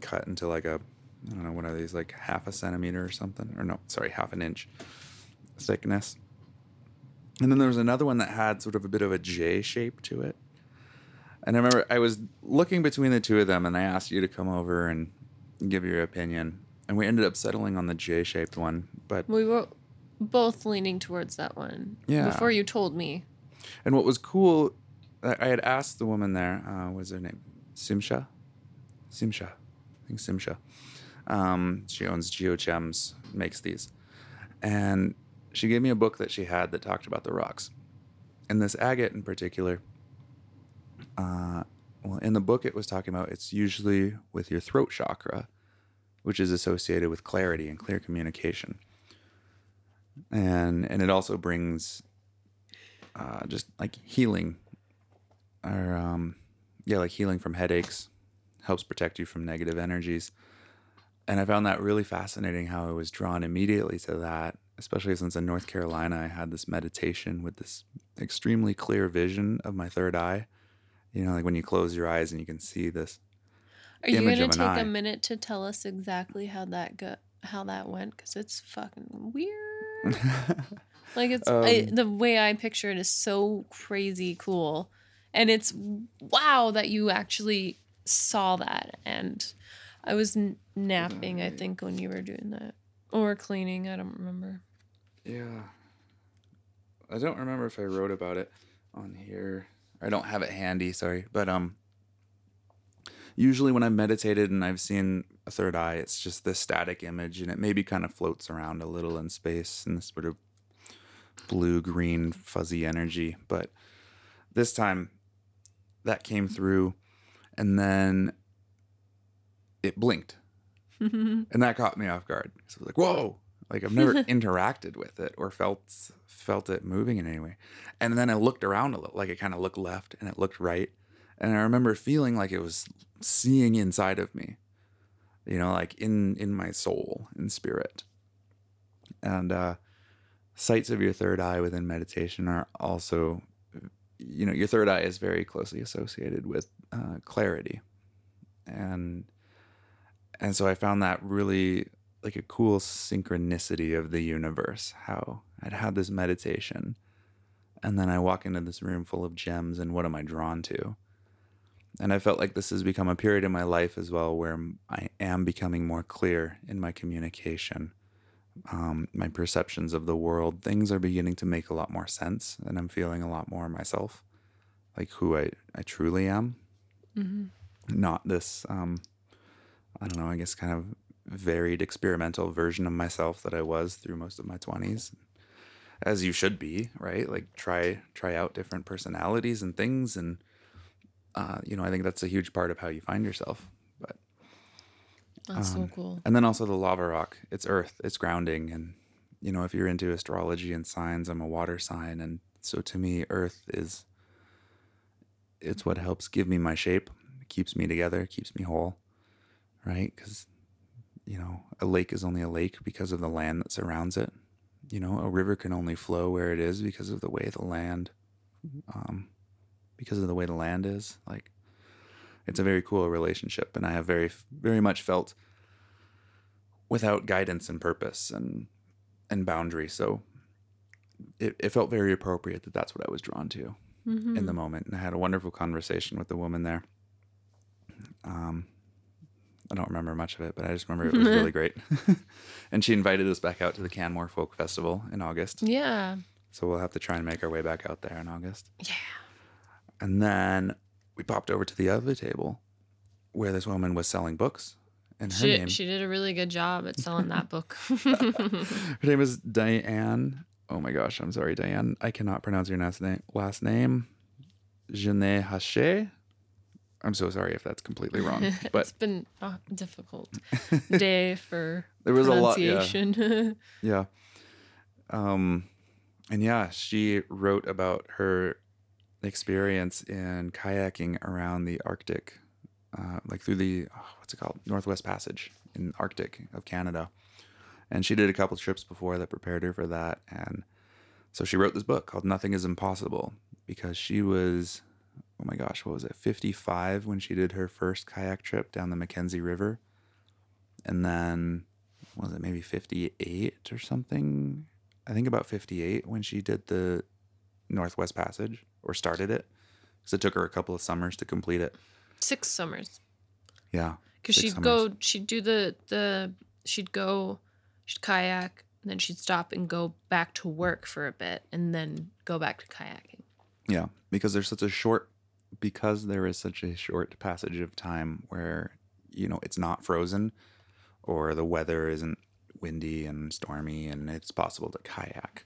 cut into like a, I don't know, what are these, like half a centimeter or something? Or no, sorry, half an inch thickness. And then there was another one that had sort of a bit of a J shape to it. And I remember I was looking between the two of them and I asked you to come over and give your opinion. And we ended up settling on the J shaped one. But We were both leaning towards that one. Yeah. Before you told me. And what was cool, I had asked the woman there, uh, what was her name? Simsha? Simsha. I think Simsha. Um, she owns Geogems, makes these. And she gave me a book that she had that talked about the rocks. And this agate in particular, uh, well, in the book it was talking about it's usually with your throat chakra, which is associated with clarity and clear communication. And and it also brings uh, just like healing or um, yeah like healing from headaches helps protect you from negative energies and i found that really fascinating how i was drawn immediately to that especially since in north carolina i had this meditation with this extremely clear vision of my third eye you know like when you close your eyes and you can see this Are you gonna take eye. a minute to tell us exactly how that go how that went? Because it's fucking weird. Like it's I, Um, the way I picture it is so crazy cool, and it's wow that you actually saw that. And I was n- napping, I think, when you were doing that, or cleaning. I don't remember. Yeah. I don't remember if I wrote about it on here. I don't have it handy, sorry. But um usually when I've meditated and I've seen a third eye, it's just this static image and it maybe kind of floats around a little in space in this sort of blue green fuzzy energy. But this time that came through and then it blinked and that caught me off guard. So I was like, "Whoa!" Like I've never interacted with it or felt felt it moving in any way. And then I looked around a little, like it kind of looked left and it looked right, and I remember feeling like it was seeing inside of me, you know, like in in my soul, in spirit. And uh, sights of your third eye within meditation are also, you know, your third eye is very closely associated with uh, clarity, and and so I found that really like a cool synchronicity of the universe. How I'd had this meditation, and then I walk into this room full of gems, and what am I drawn to? And I felt like this has become a period in my life as well where I am becoming more clear in my communication, um, my perceptions of the world. Things are beginning to make a lot more sense, and I'm feeling a lot more myself, like who I, I truly am, hmm not this um, I don't know, I guess kind of varied experimental version of myself that I was through most of my 20s. As you should be, right? Like try try out different personalities and things and uh, you know, I think that's a huge part of how you find yourself. But That's so Um, cool. and then also the lava rock. It's earth, it's grounding and you know, if you're into astrology and signs, I'm a water sign and so to me earth is it's what helps give me my shape, keeps me together, keeps me whole, right? Cuz you know, a lake is only a lake because of the land that surrounds it. You know, a river can only flow where it is because of the way the land um because of the way the land is. Like it's a very cool relationship and I have very very much felt without guidance and purpose and and boundary. So it, it felt very appropriate that that's what I was drawn to Mhm. in the moment. And I had a wonderful conversation with the woman there. Um, I don't remember much of it, but I just remember it was really great. and she invited us back out to the Canmore Folk Festival in August. yeah. So we'll have to try and make our way back out there in August. Yeah. And then we popped over to the other table where this woman was selling books. And her She, name she did a really good job at selling that book. Her name is Diane. Oh my gosh, I'm sorry, Diane. I cannot pronounce your last name. Last name. Genet Haché. I'm so sorry if that's completely wrong, but it's been a difficult day for there was a lot. Yeah, pronunciation. yeah. Um, and yeah, she wrote about her experience in kayaking around the Arctic, uh, like through the oh, what's it called, Northwest Passage in Arctic of Canada. And she did a couple trips before that prepared her for that, and so she wrote this book called Nothing Is Impossible because she was, oh my gosh, what was it, 55 when she did her first kayak trip down the Mackenzie River, and then was it maybe 58 or something? I think about 58 when she did the Northwest Passage or started it because it took her a couple of summers to complete it. Six summers. Yeah. Because she'd go, she'd do the the, she'd go, she'd kayak, and then she'd stop and go back to work for a bit, and then go back to kayaking. Yeah, because there's such a short because there is such a short passage of time where you know it's not frozen or the weather isn't windy and stormy and it's possible to kayak.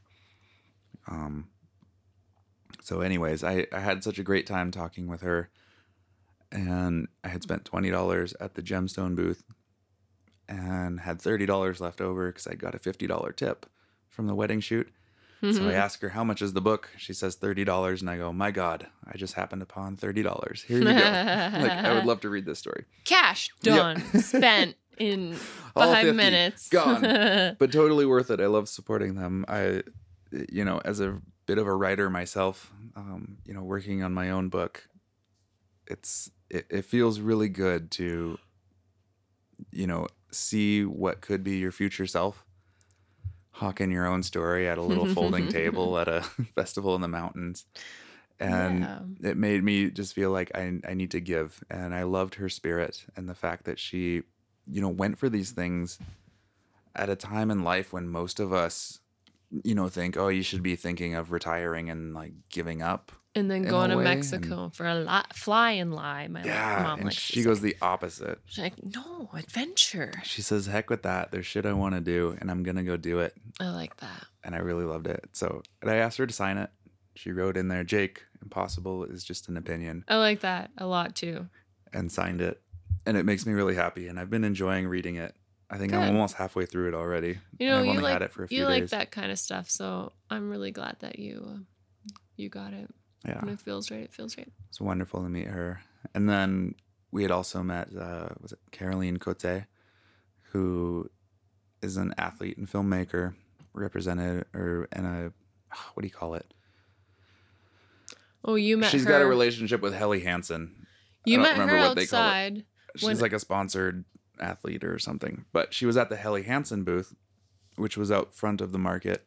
Um so anyways, I, I had such a great time talking with her and I had spent $20 at the gemstone booth and had $30 left over because I got a $50 tip from the wedding shoot. So I ask her, how much is the book? She says $30. And I go, my God, I just happened upon $30. Here you go. like, I would love to read this story. Cash Yep. done, spent in five 50 minutes. gone. But totally worth it. I love supporting them. I, you know, as a bit of a writer myself, um, you know, working on my own book, it's, it, it feels really good to, you know, see what could be your future self hawking your own story at a little folding table at a festival in the mountains. And Yeah. it made me just feel like I, I need to give. And I loved her spirit and the fact that she, you know, went for these things at a time in life when most of us, you know, think, oh, you should be thinking of retiring and like giving up. And then in going to way, Mexico for a lot, fly and lie. My Yeah. mom and likes she goes say. the opposite. She's like, no adventure. She says, heck with that. There's shit I want to do and I'm going to go do it. I like that. and I really loved it. So, and I asked her to sign it. She wrote in there, "Jake, impossible is just an opinion," I like that a lot too. and signed it. And it makes me really happy. And I've been enjoying reading it. I think I'm almost halfway through it already. You know, you like had it for a few you like that kind of stuff. So I'm really glad that you uh, you got it. Yeah, When it feels right, it feels right. it's wonderful to meet her. And then we had also met, uh, was it Caroline Cote, who is an athlete and filmmaker, represented or in a what do you call it? Oh, you met She's her. got a relationship with Helly Hansen. You met her remember what they call it. outside. She's When- like a sponsored athlete or something. But she was at the Helly Hansen booth, which was out front of the market,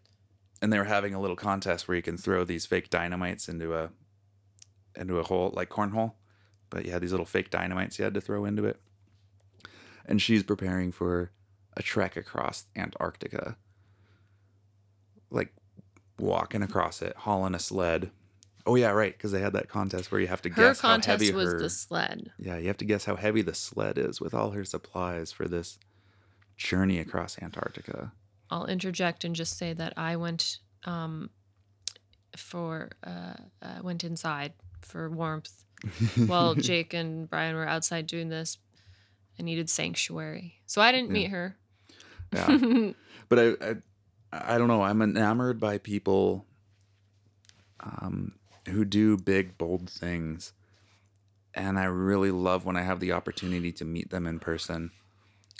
and they were having a little contest where you can throw these fake dynamites into a into a hole like cornhole. But you had these little fake dynamites you had to throw into it. And she's preparing for a trek across Antarctica. Like walking across it, hauling a sled. Oh yeah, right, because they had that contest where you have to Her guess how heavy contest was her the sled. yeah, you have to guess how heavy the sled is with all her supplies for this journey across Antarctica. I'll interject and just say that I went um, for uh, uh, went inside for warmth while Jake and Brian were outside doing this. I needed sanctuary, so I didn't Yeah. meet her. Yeah. but I, I I don't know, I'm enamored by people um who do big bold things. And I really love when I have the opportunity to meet them in person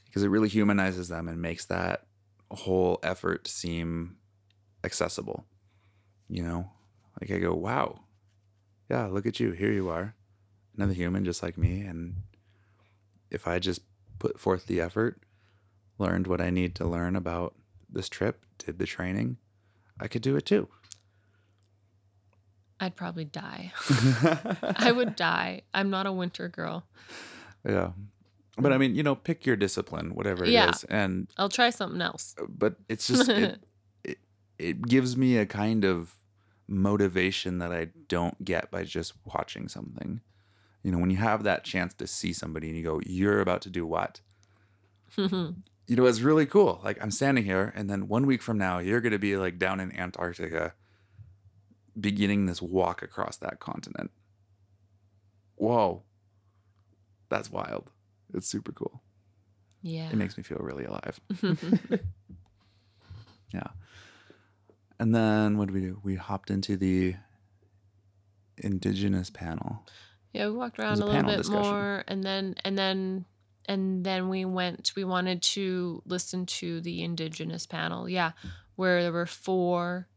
because it really humanizes them and makes that whole effort seem accessible. You know, like I go, wow, yeah, look at you. Here you are, another human just like me. And if I just put forth the effort, learned what I need to learn about this trip, did the training, I could do it too. I'd probably die. I would die. I'm not a winter girl. Yeah. But I mean, you know, pick your discipline, whatever it is, Yeah. And I'll try something else. Uh, but it's just it, it it gives me a kind of motivation that I don't get by just watching something. You know, when you have that chance to see somebody and you go, "You're about to do what?" You know, it's really cool. Like I'm standing here, and then one week from now, you're going to be like down in Antarctica, beginning this walk across that continent. whoa, that's wild. It's super cool. Yeah. It makes me feel really alive. Yeah. And then what did we do? We hopped into the indigenous panel. Yeah, we walked around a a little bit discussion. more and then and then and then we went we wanted to listen to the indigenous panel. Yeah, where there were four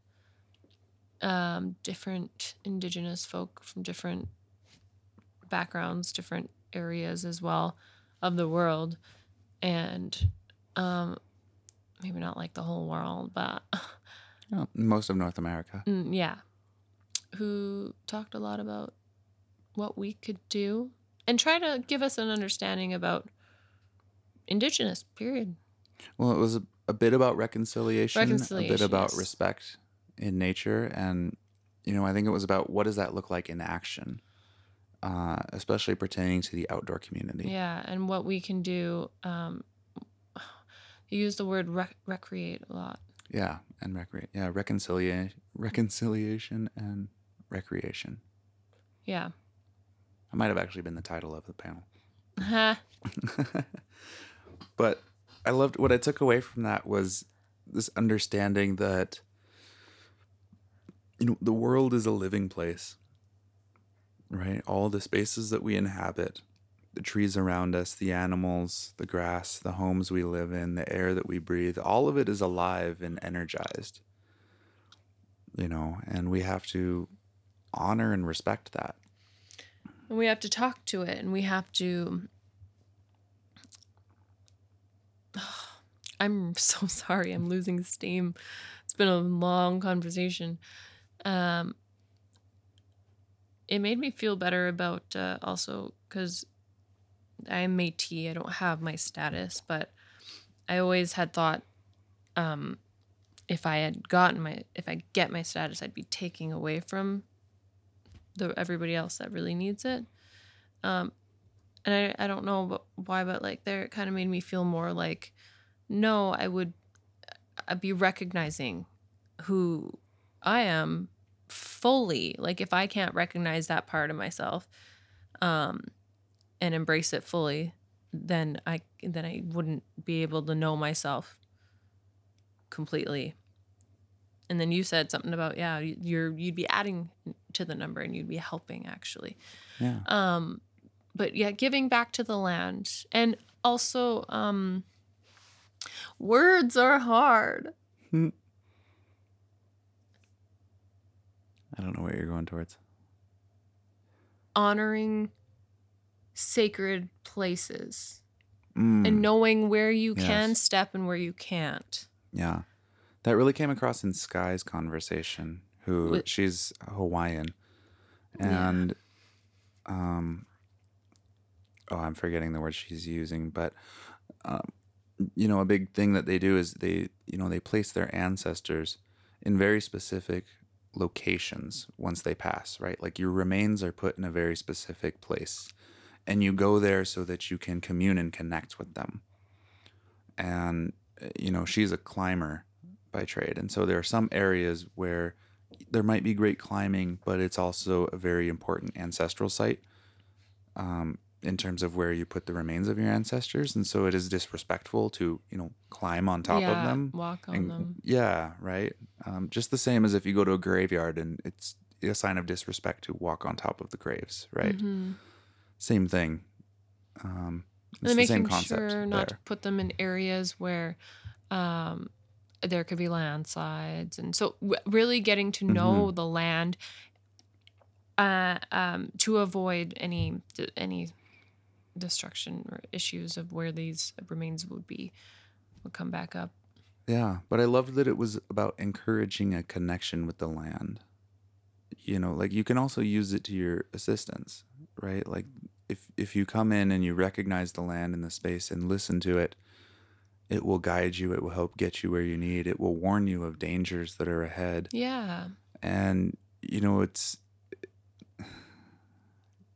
um different indigenous folk from different backgrounds, different areas as well of the world and um maybe not like the whole world, but Oh, most of North America. Mm, yeah, who talked a lot about what we could do and try to give us an understanding about indigenous period. Well, it was a, a bit about reconciliation, a bit Reconciliation, about yes. respect in nature, and you know, I think it was about what does that look like in action, uh, especially pertaining to the outdoor community. Yeah, and what we can do. Um, you use the word rec- recreate a lot. Yeah, and recreate. Yeah, reconciliation, reconciliation, and recreation. Yeah. I might have actually been the title of the panel. Ha. but I loved what I took away from that was this understanding that you know the world is a living place. Right? All the spaces that we inhabit, the trees around us, the animals, the grass, the homes we live in, the air that we breathe, all of it is alive and energized. You know, and we have to honor and respect that. And we have to talk to it and we have to I'm so sorry. I'm losing steam. It's been a long conversation. Um it made me feel better about uh, also cuz I'm Métis. I don't have my status, but I always had thought um if I had gotten my if I get my status, I'd be taking away from the everybody else that really needs it. Um, and I, I don't know why, but like there, it kind of made me feel more like, no, I would I'd be recognizing who I am fully. Like if I can't recognize that part of myself, um, and embrace it fully, then I then I wouldn't be able to know myself completely. And then you said something about yeah, you- you're you'd be adding to the number and you'd be helping actually. Yeah. Um, but yeah, giving back to the land and also um, words are hard. I don't know what you're going towards. Honoring sacred places Mm. and knowing where you can step and where you can't. Yeah. That really came across in Sky's conversation, who With- she's Hawaiian. Yeah. And um oh, I'm forgetting the word she's using, but um you know, a big thing that they do is they, you know, they place their ancestors in very specific locations once they pass, right? Like your remains are put in a very specific place and you go there so that you can commune and connect with them. And uh, you know, she's a climber by trade. And so there are some areas where there might be great climbing, but it's also a very important ancestral site um, in terms of where you put the remains of your ancestors. And so it is disrespectful to, you know, climb on top yeah, of them. walk on And- them. Yeah, right. Um, just the same as if you go to a graveyard and it's a sign of disrespect to walk on top of the graves, right? Mhm. Same thing. Um, it's And the same making concept sure not to put them in areas where um, there could be landslides, and so w- really getting to know Mm-hmm. the land uh, um, to avoid any any destruction or issues of where these remains would be would come back up. Yeah, but I loved that it was about encouraging a connection with the land. You know, like you can also use it to your assistance, right? Like if if you come in and you recognize the land and the space and listen to it, it will guide you, it will help get you where you need. It will warn you of dangers that are ahead. Yeah, And you know, it's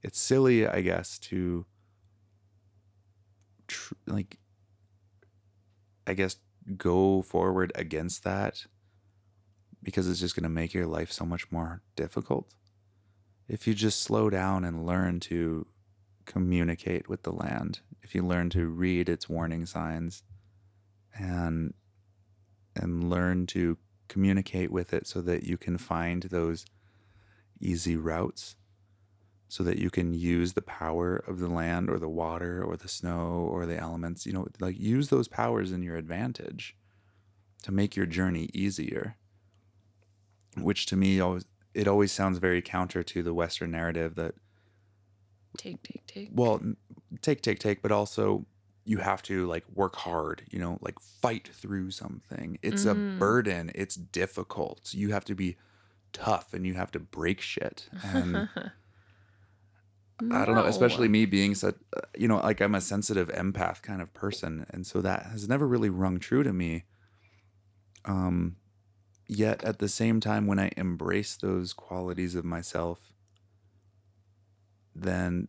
it's silly, I guess, to tr- like I guess go forward against that because it's just going to make your life so much more difficult. if you just slow down and learn to communicate with the land, if you learn to read its warning signs and and learn to communicate with it so that you can find those easy routes so that you can use the power of the land or the water or the snow or the elements you know like use those powers in your advantage to make your journey easier which to me always it always sounds very counter to the western narrative that Take, take, take. well take take take but also you have to like work hard you know like fight through something it's a Mm. burden it's difficult you have to be tough and you have to break shit and I don't know, especially me being such, you know, like I'm a sensitive empath kind of person, and so that has never really rung true to me. Um, yet at the same time, when I embrace those qualities of myself, then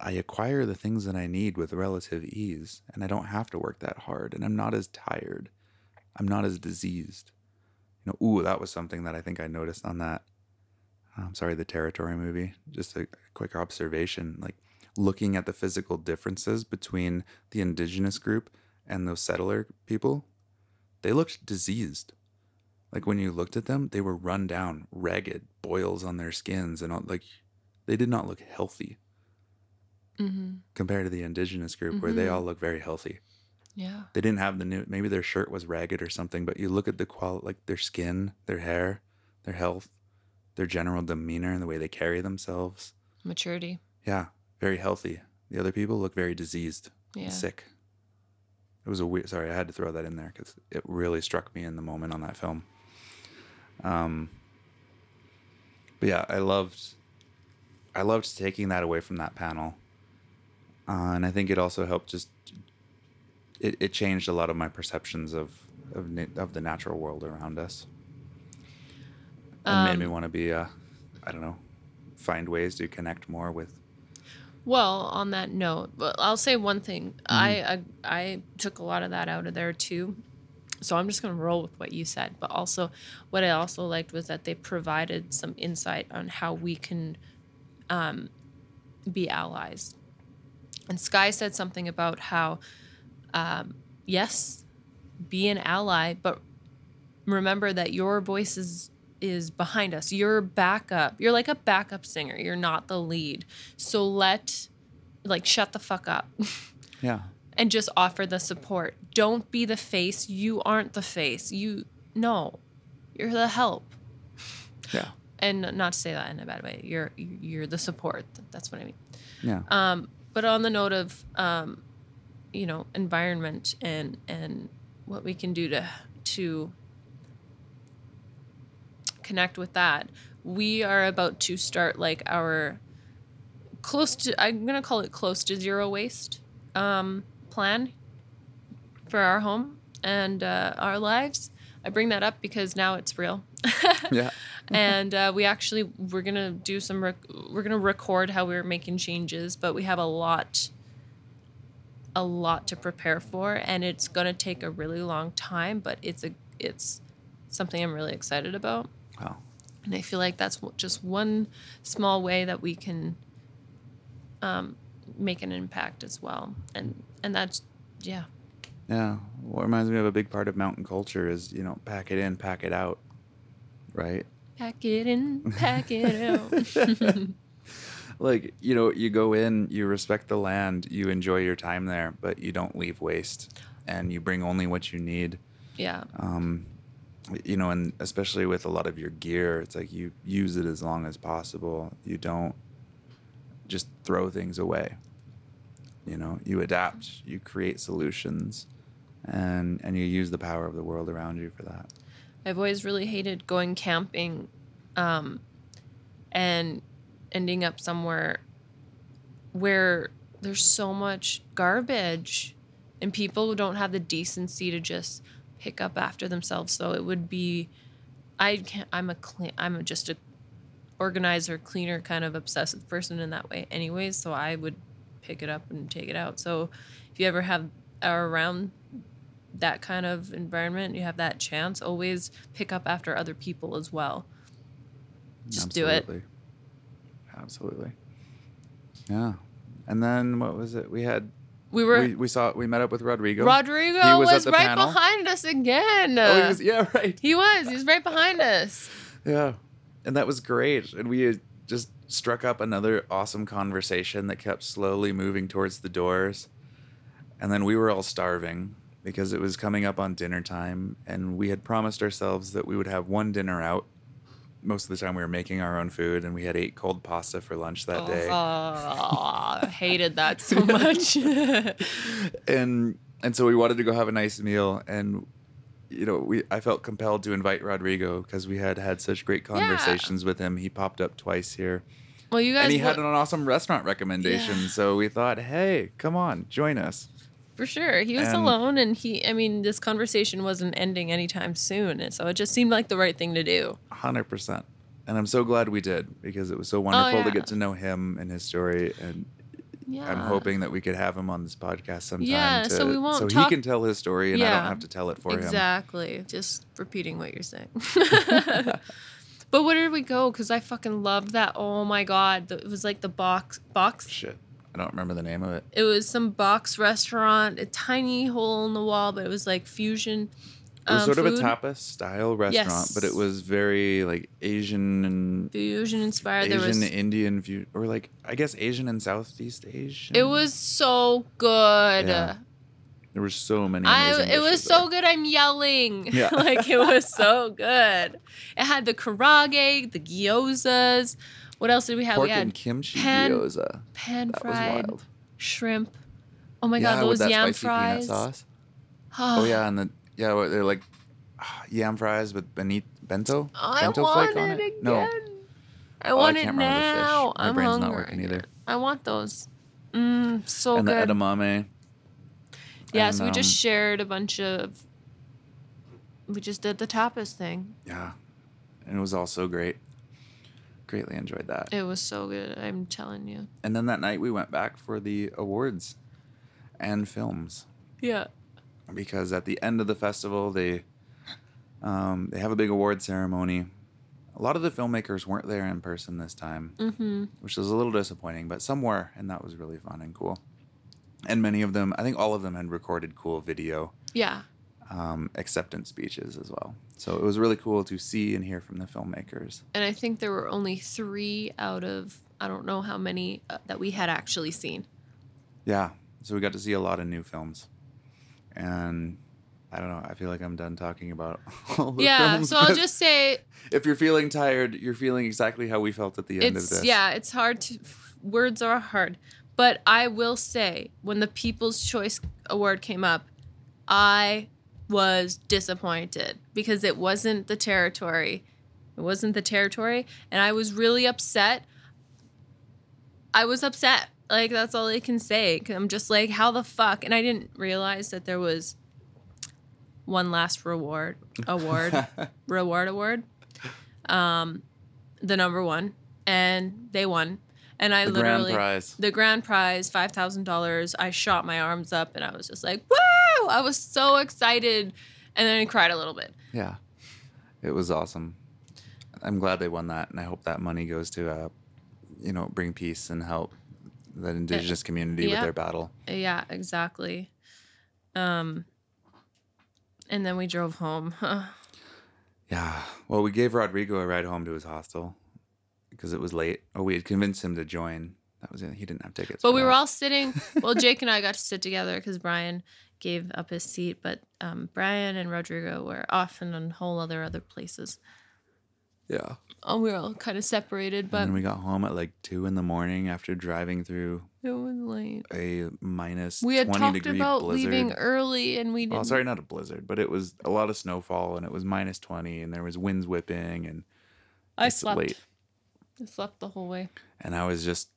I acquire the things that I need with relative ease, and I don't have to work that hard, and I'm not as tired, I'm not as diseased. You know, ooh, that was something that I think I noticed on that I'm sorry, the territory movie. Just a quick observation, like looking at the physical differences between the indigenous group and those settler people, they looked diseased. Like when you looked at them, they were run down, ragged, boils on their skins, and all, like they did not look healthy hmm compared to the indigenous group where they Mhm. all look very healthy. Yeah. They didn't have the new, maybe their shirt was ragged or something, but you look at the quality, like their skin, their hair, their health, their general demeanor, and the way they carry themselves. Maturity. Yeah, very healthy. The other people look very diseased, Yeah. and sick. It was a weird. Sorry, I had to throw that in there because it really struck me in the moment on that film. Um, but yeah, I loved, I loved taking that away from that panel, uh, and I think it also helped just. It, it changed a lot of my perceptions of of of the natural world around us, and made me Um, want to be, uh, I don't know, find ways to connect more with Well, on that note, I'll say one thing. I, I I took a lot of that out of there too. So I'm just gonna roll with what you said. But also, what I also liked was that they provided some insight on how we can um, be allies. And Sky said something about how, um, yes, be an ally, but remember that your voice is is behind us. You're backup. You're like a backup singer. You're not the lead. So let like shut the fuck up yeah and just offer the support. Don't be the face. You aren't the face. You no. You're the help. yeah And not to say that in a bad way. You're you're the support. That's what I mean. yeah Um, but on the note of, um, you know, environment and and what we can do to to connect with that, we are about to start like our close to I'm gonna call it close to zero waste um, plan for our home and uh, our lives. I bring that up because now it's real. yeah and uh, we actually we're gonna do some rec- we're gonna record how we're making changes but we have a lot a lot to prepare for and it's gonna take a really long time but it's a it's something i'm really excited about wow and i feel like that's just one small way that we can um, make an impact as well and and that's yeah Yeah. What reminds me of a big part of mountain culture is, you know, pack it in, pack it out. Right? pack it in pack it out Like, you know, you go in, you respect the land, you enjoy your time there, but you don't leave waste and you bring only what you need. yeah Um, you know, and especially with a lot of your gear, it's like you use it as long as possible. You don't just throw things away. You know, you adapt, you create solutions, and and you use the power of the world around you for that. I've always really hated going camping um, and ending up somewhere where there's so much garbage and people don't have the decency to just pick up after themselves. So it would be, I can't, I'm a clean, I'm just a organizer, cleaner kind of obsessive person in that way anyways. So I would pick it up and take it out. So if you ever have are around that kind of environment, you have that chance, always pick up after other people as well. Just do it. Absolutely. Absolutely. Yeah. And then what was it? We had We were we, we saw we met up with Rodrigo. Rodrigo He was was, right panel? behind us again. oh, he was, yeah, right. He was. He was right behind us. Yeah. And that was great. And we had just struck up another awesome conversation that kept slowly moving towards the doors. And then we were all starving because it was coming up on dinner time. And we had promised ourselves that we would have one dinner out. Most of the time, we were making our own food, and we had ate cold pasta for lunch that day. Oh, I hated that so much. and and so we wanted to go have a nice meal and you know we i felt compelled to invite rodrigo because we had had such great conversations with him he popped up twice here well, you guys and he had an awesome restaurant recommendation Yeah. so we thought hey come on join us for sure. He was and- alone, and he. I mean, this conversation wasn't ending anytime soon, and so it just seemed like the right thing to do. 100% and i'm so glad we did because it was so wonderful to yeah. get to know him and his story and Yeah. i'm hoping that we could have him on this podcast sometime Yeah, to, so we won't so talk- he can tell his story and i don't have to tell it for him exactly. Just repeating what you're saying. but where did we go? Because I fucking loved that. Oh my god, it was like the box box. shit i don't remember the name of it It was some box restaurant, a tiny hole in the wall, but it was like fusion. It was um, sort of a food. tapas style restaurant, but it was very like Asian and fusion inspired. There Asian was Indian view, or like I guess Asian and Southeast Asian. it was so good. Yeah. There were so many. I it was so there. good. I'm yelling. Yeah. like it was so good. It had the karaage, the gyozas. What else did we have? Pork we had and kimchi pan- gyoza. pan That fried shrimp. Oh my yeah, god, those that yam spicy fries. sauce. Oh yeah, and the yeah, they're like ah, yam fries with benit bento. I bento want flake on it it. again. No, I Oh, I can't it remember the fish. now. My I'm brain's not working either. I want those. Mm, so and good. And the edamame. yeah, and, so we just um, shared a bunch of. We just did the tapas thing. Yeah, and it was all so great. Greatly enjoyed that. It was so good. I'm telling you. And then that night we went back for the awards and films Yeah. because at the end of the festival they um, they have a big award ceremony. A lot of the filmmakers weren't there in person this time, Mm-hmm. which was a little disappointing, but some were, and that was really fun and cool. And many of them, I think all of them had recorded cool video Yeah. Um, acceptance speeches as well. So it was really cool to see and hear from the filmmakers. And I think there were only three out of I don't know how many uh, that we had actually seen. Yeah, so we got to see a lot of new films, and I don't know. I feel like I'm done talking about all the yeah. films. So I'll just say if you're feeling tired, you're feeling exactly how we felt at the end of this. yeah it's hard to words are hard but i will say when the people's choice award came up i was disappointed because it wasn't the territory. It wasn't the territory. And i was really upset. I was upset. Like that's all i can say. i'm just like how the fuck? And i didn't realize that there was one last reward award reward award. Um the number one. And they won. And i the grand literally prize. the grand prize $5000 i shot my arms up and i was just like woo i was so excited and then i cried a little bit Yeah, it was awesome. I'm glad they won that, and I hope that money goes to, uh, you know, bring peace and help the indigenous community with their battle. yeah exactly um and then we drove home Yeah. Well, we gave Rodrigo a ride home to his hostel because it was late. Oh, we had convinced him to join. That was it. He didn't have tickets. but we that. were all sitting well jake and i got to sit together because brian gave up his seat but um, brian and rodrigo were off in a whole other other places Yeah. oh we were all kind of separated but and we got home at like two in the morning after driving through it was late a minus we had 20 talked degree about blizzard. leaving early and we didn't Well, sorry, not a blizzard, but it was a lot of snowfall and it was minus 20 and there was winds whipping and i slept late. i slept the whole way And I was just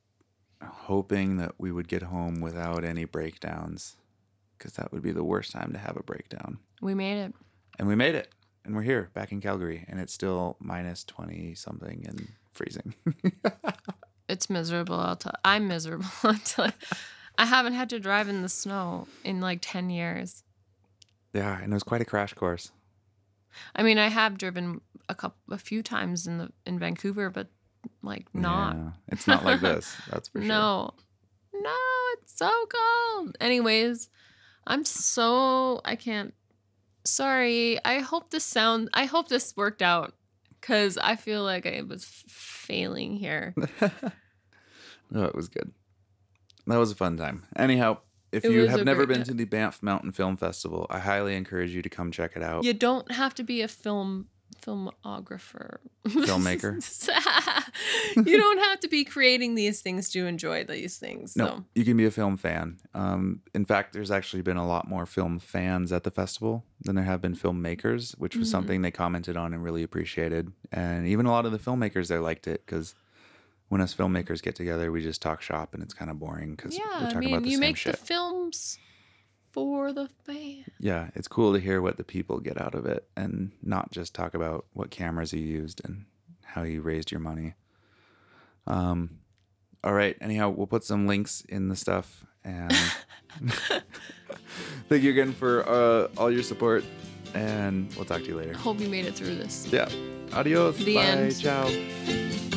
hoping that we would get home without any breakdowns because that would be the worst time to have a breakdown. we made it And we made it. And we're here back in Calgary and it's still minus 20 something and freezing. It's miserable. I'll tell. I'm miserable. Tell you. I haven't had to drive in the snow in like ten years. yeah, and it was quite a crash course. I mean, I have driven a couple, a few times in the in Vancouver, but like not. Yeah, it's not like this. That's for sure. No. No, it's so cold. Anyways, I'm so I can't sorry. I hope this sound I hope this worked out cuz I feel like I was f- failing here. no, it was good. That was a fun time. Anyhow, if It you have never been to the Banff Mountain Film Festival, I highly encourage you to come check it out. You don't have to be a film filmographer. Filmmaker. you don't have to be creating these things to enjoy these things. No, So you can be a film fan. Um, in fact, there's actually been a lot more film fans at the festival than there have been filmmakers, which was Mhm. something they commented on and really appreciated. And even a lot of the filmmakers there liked it because when us filmmakers get together, we just talk shop and it's kind of boring because yeah, we're I talking mean, about the you same make shit. the films for the fan. yeah, it's cool to hear what the people get out of it and not just talk about what cameras you used and how you raised your money. Um, all right. Anyhow, we'll put some links in the stuff and thank you again for uh, all your support and we'll talk to you later. Hope you made it through this. Yeah. Adios. The Bye. end. Ciao.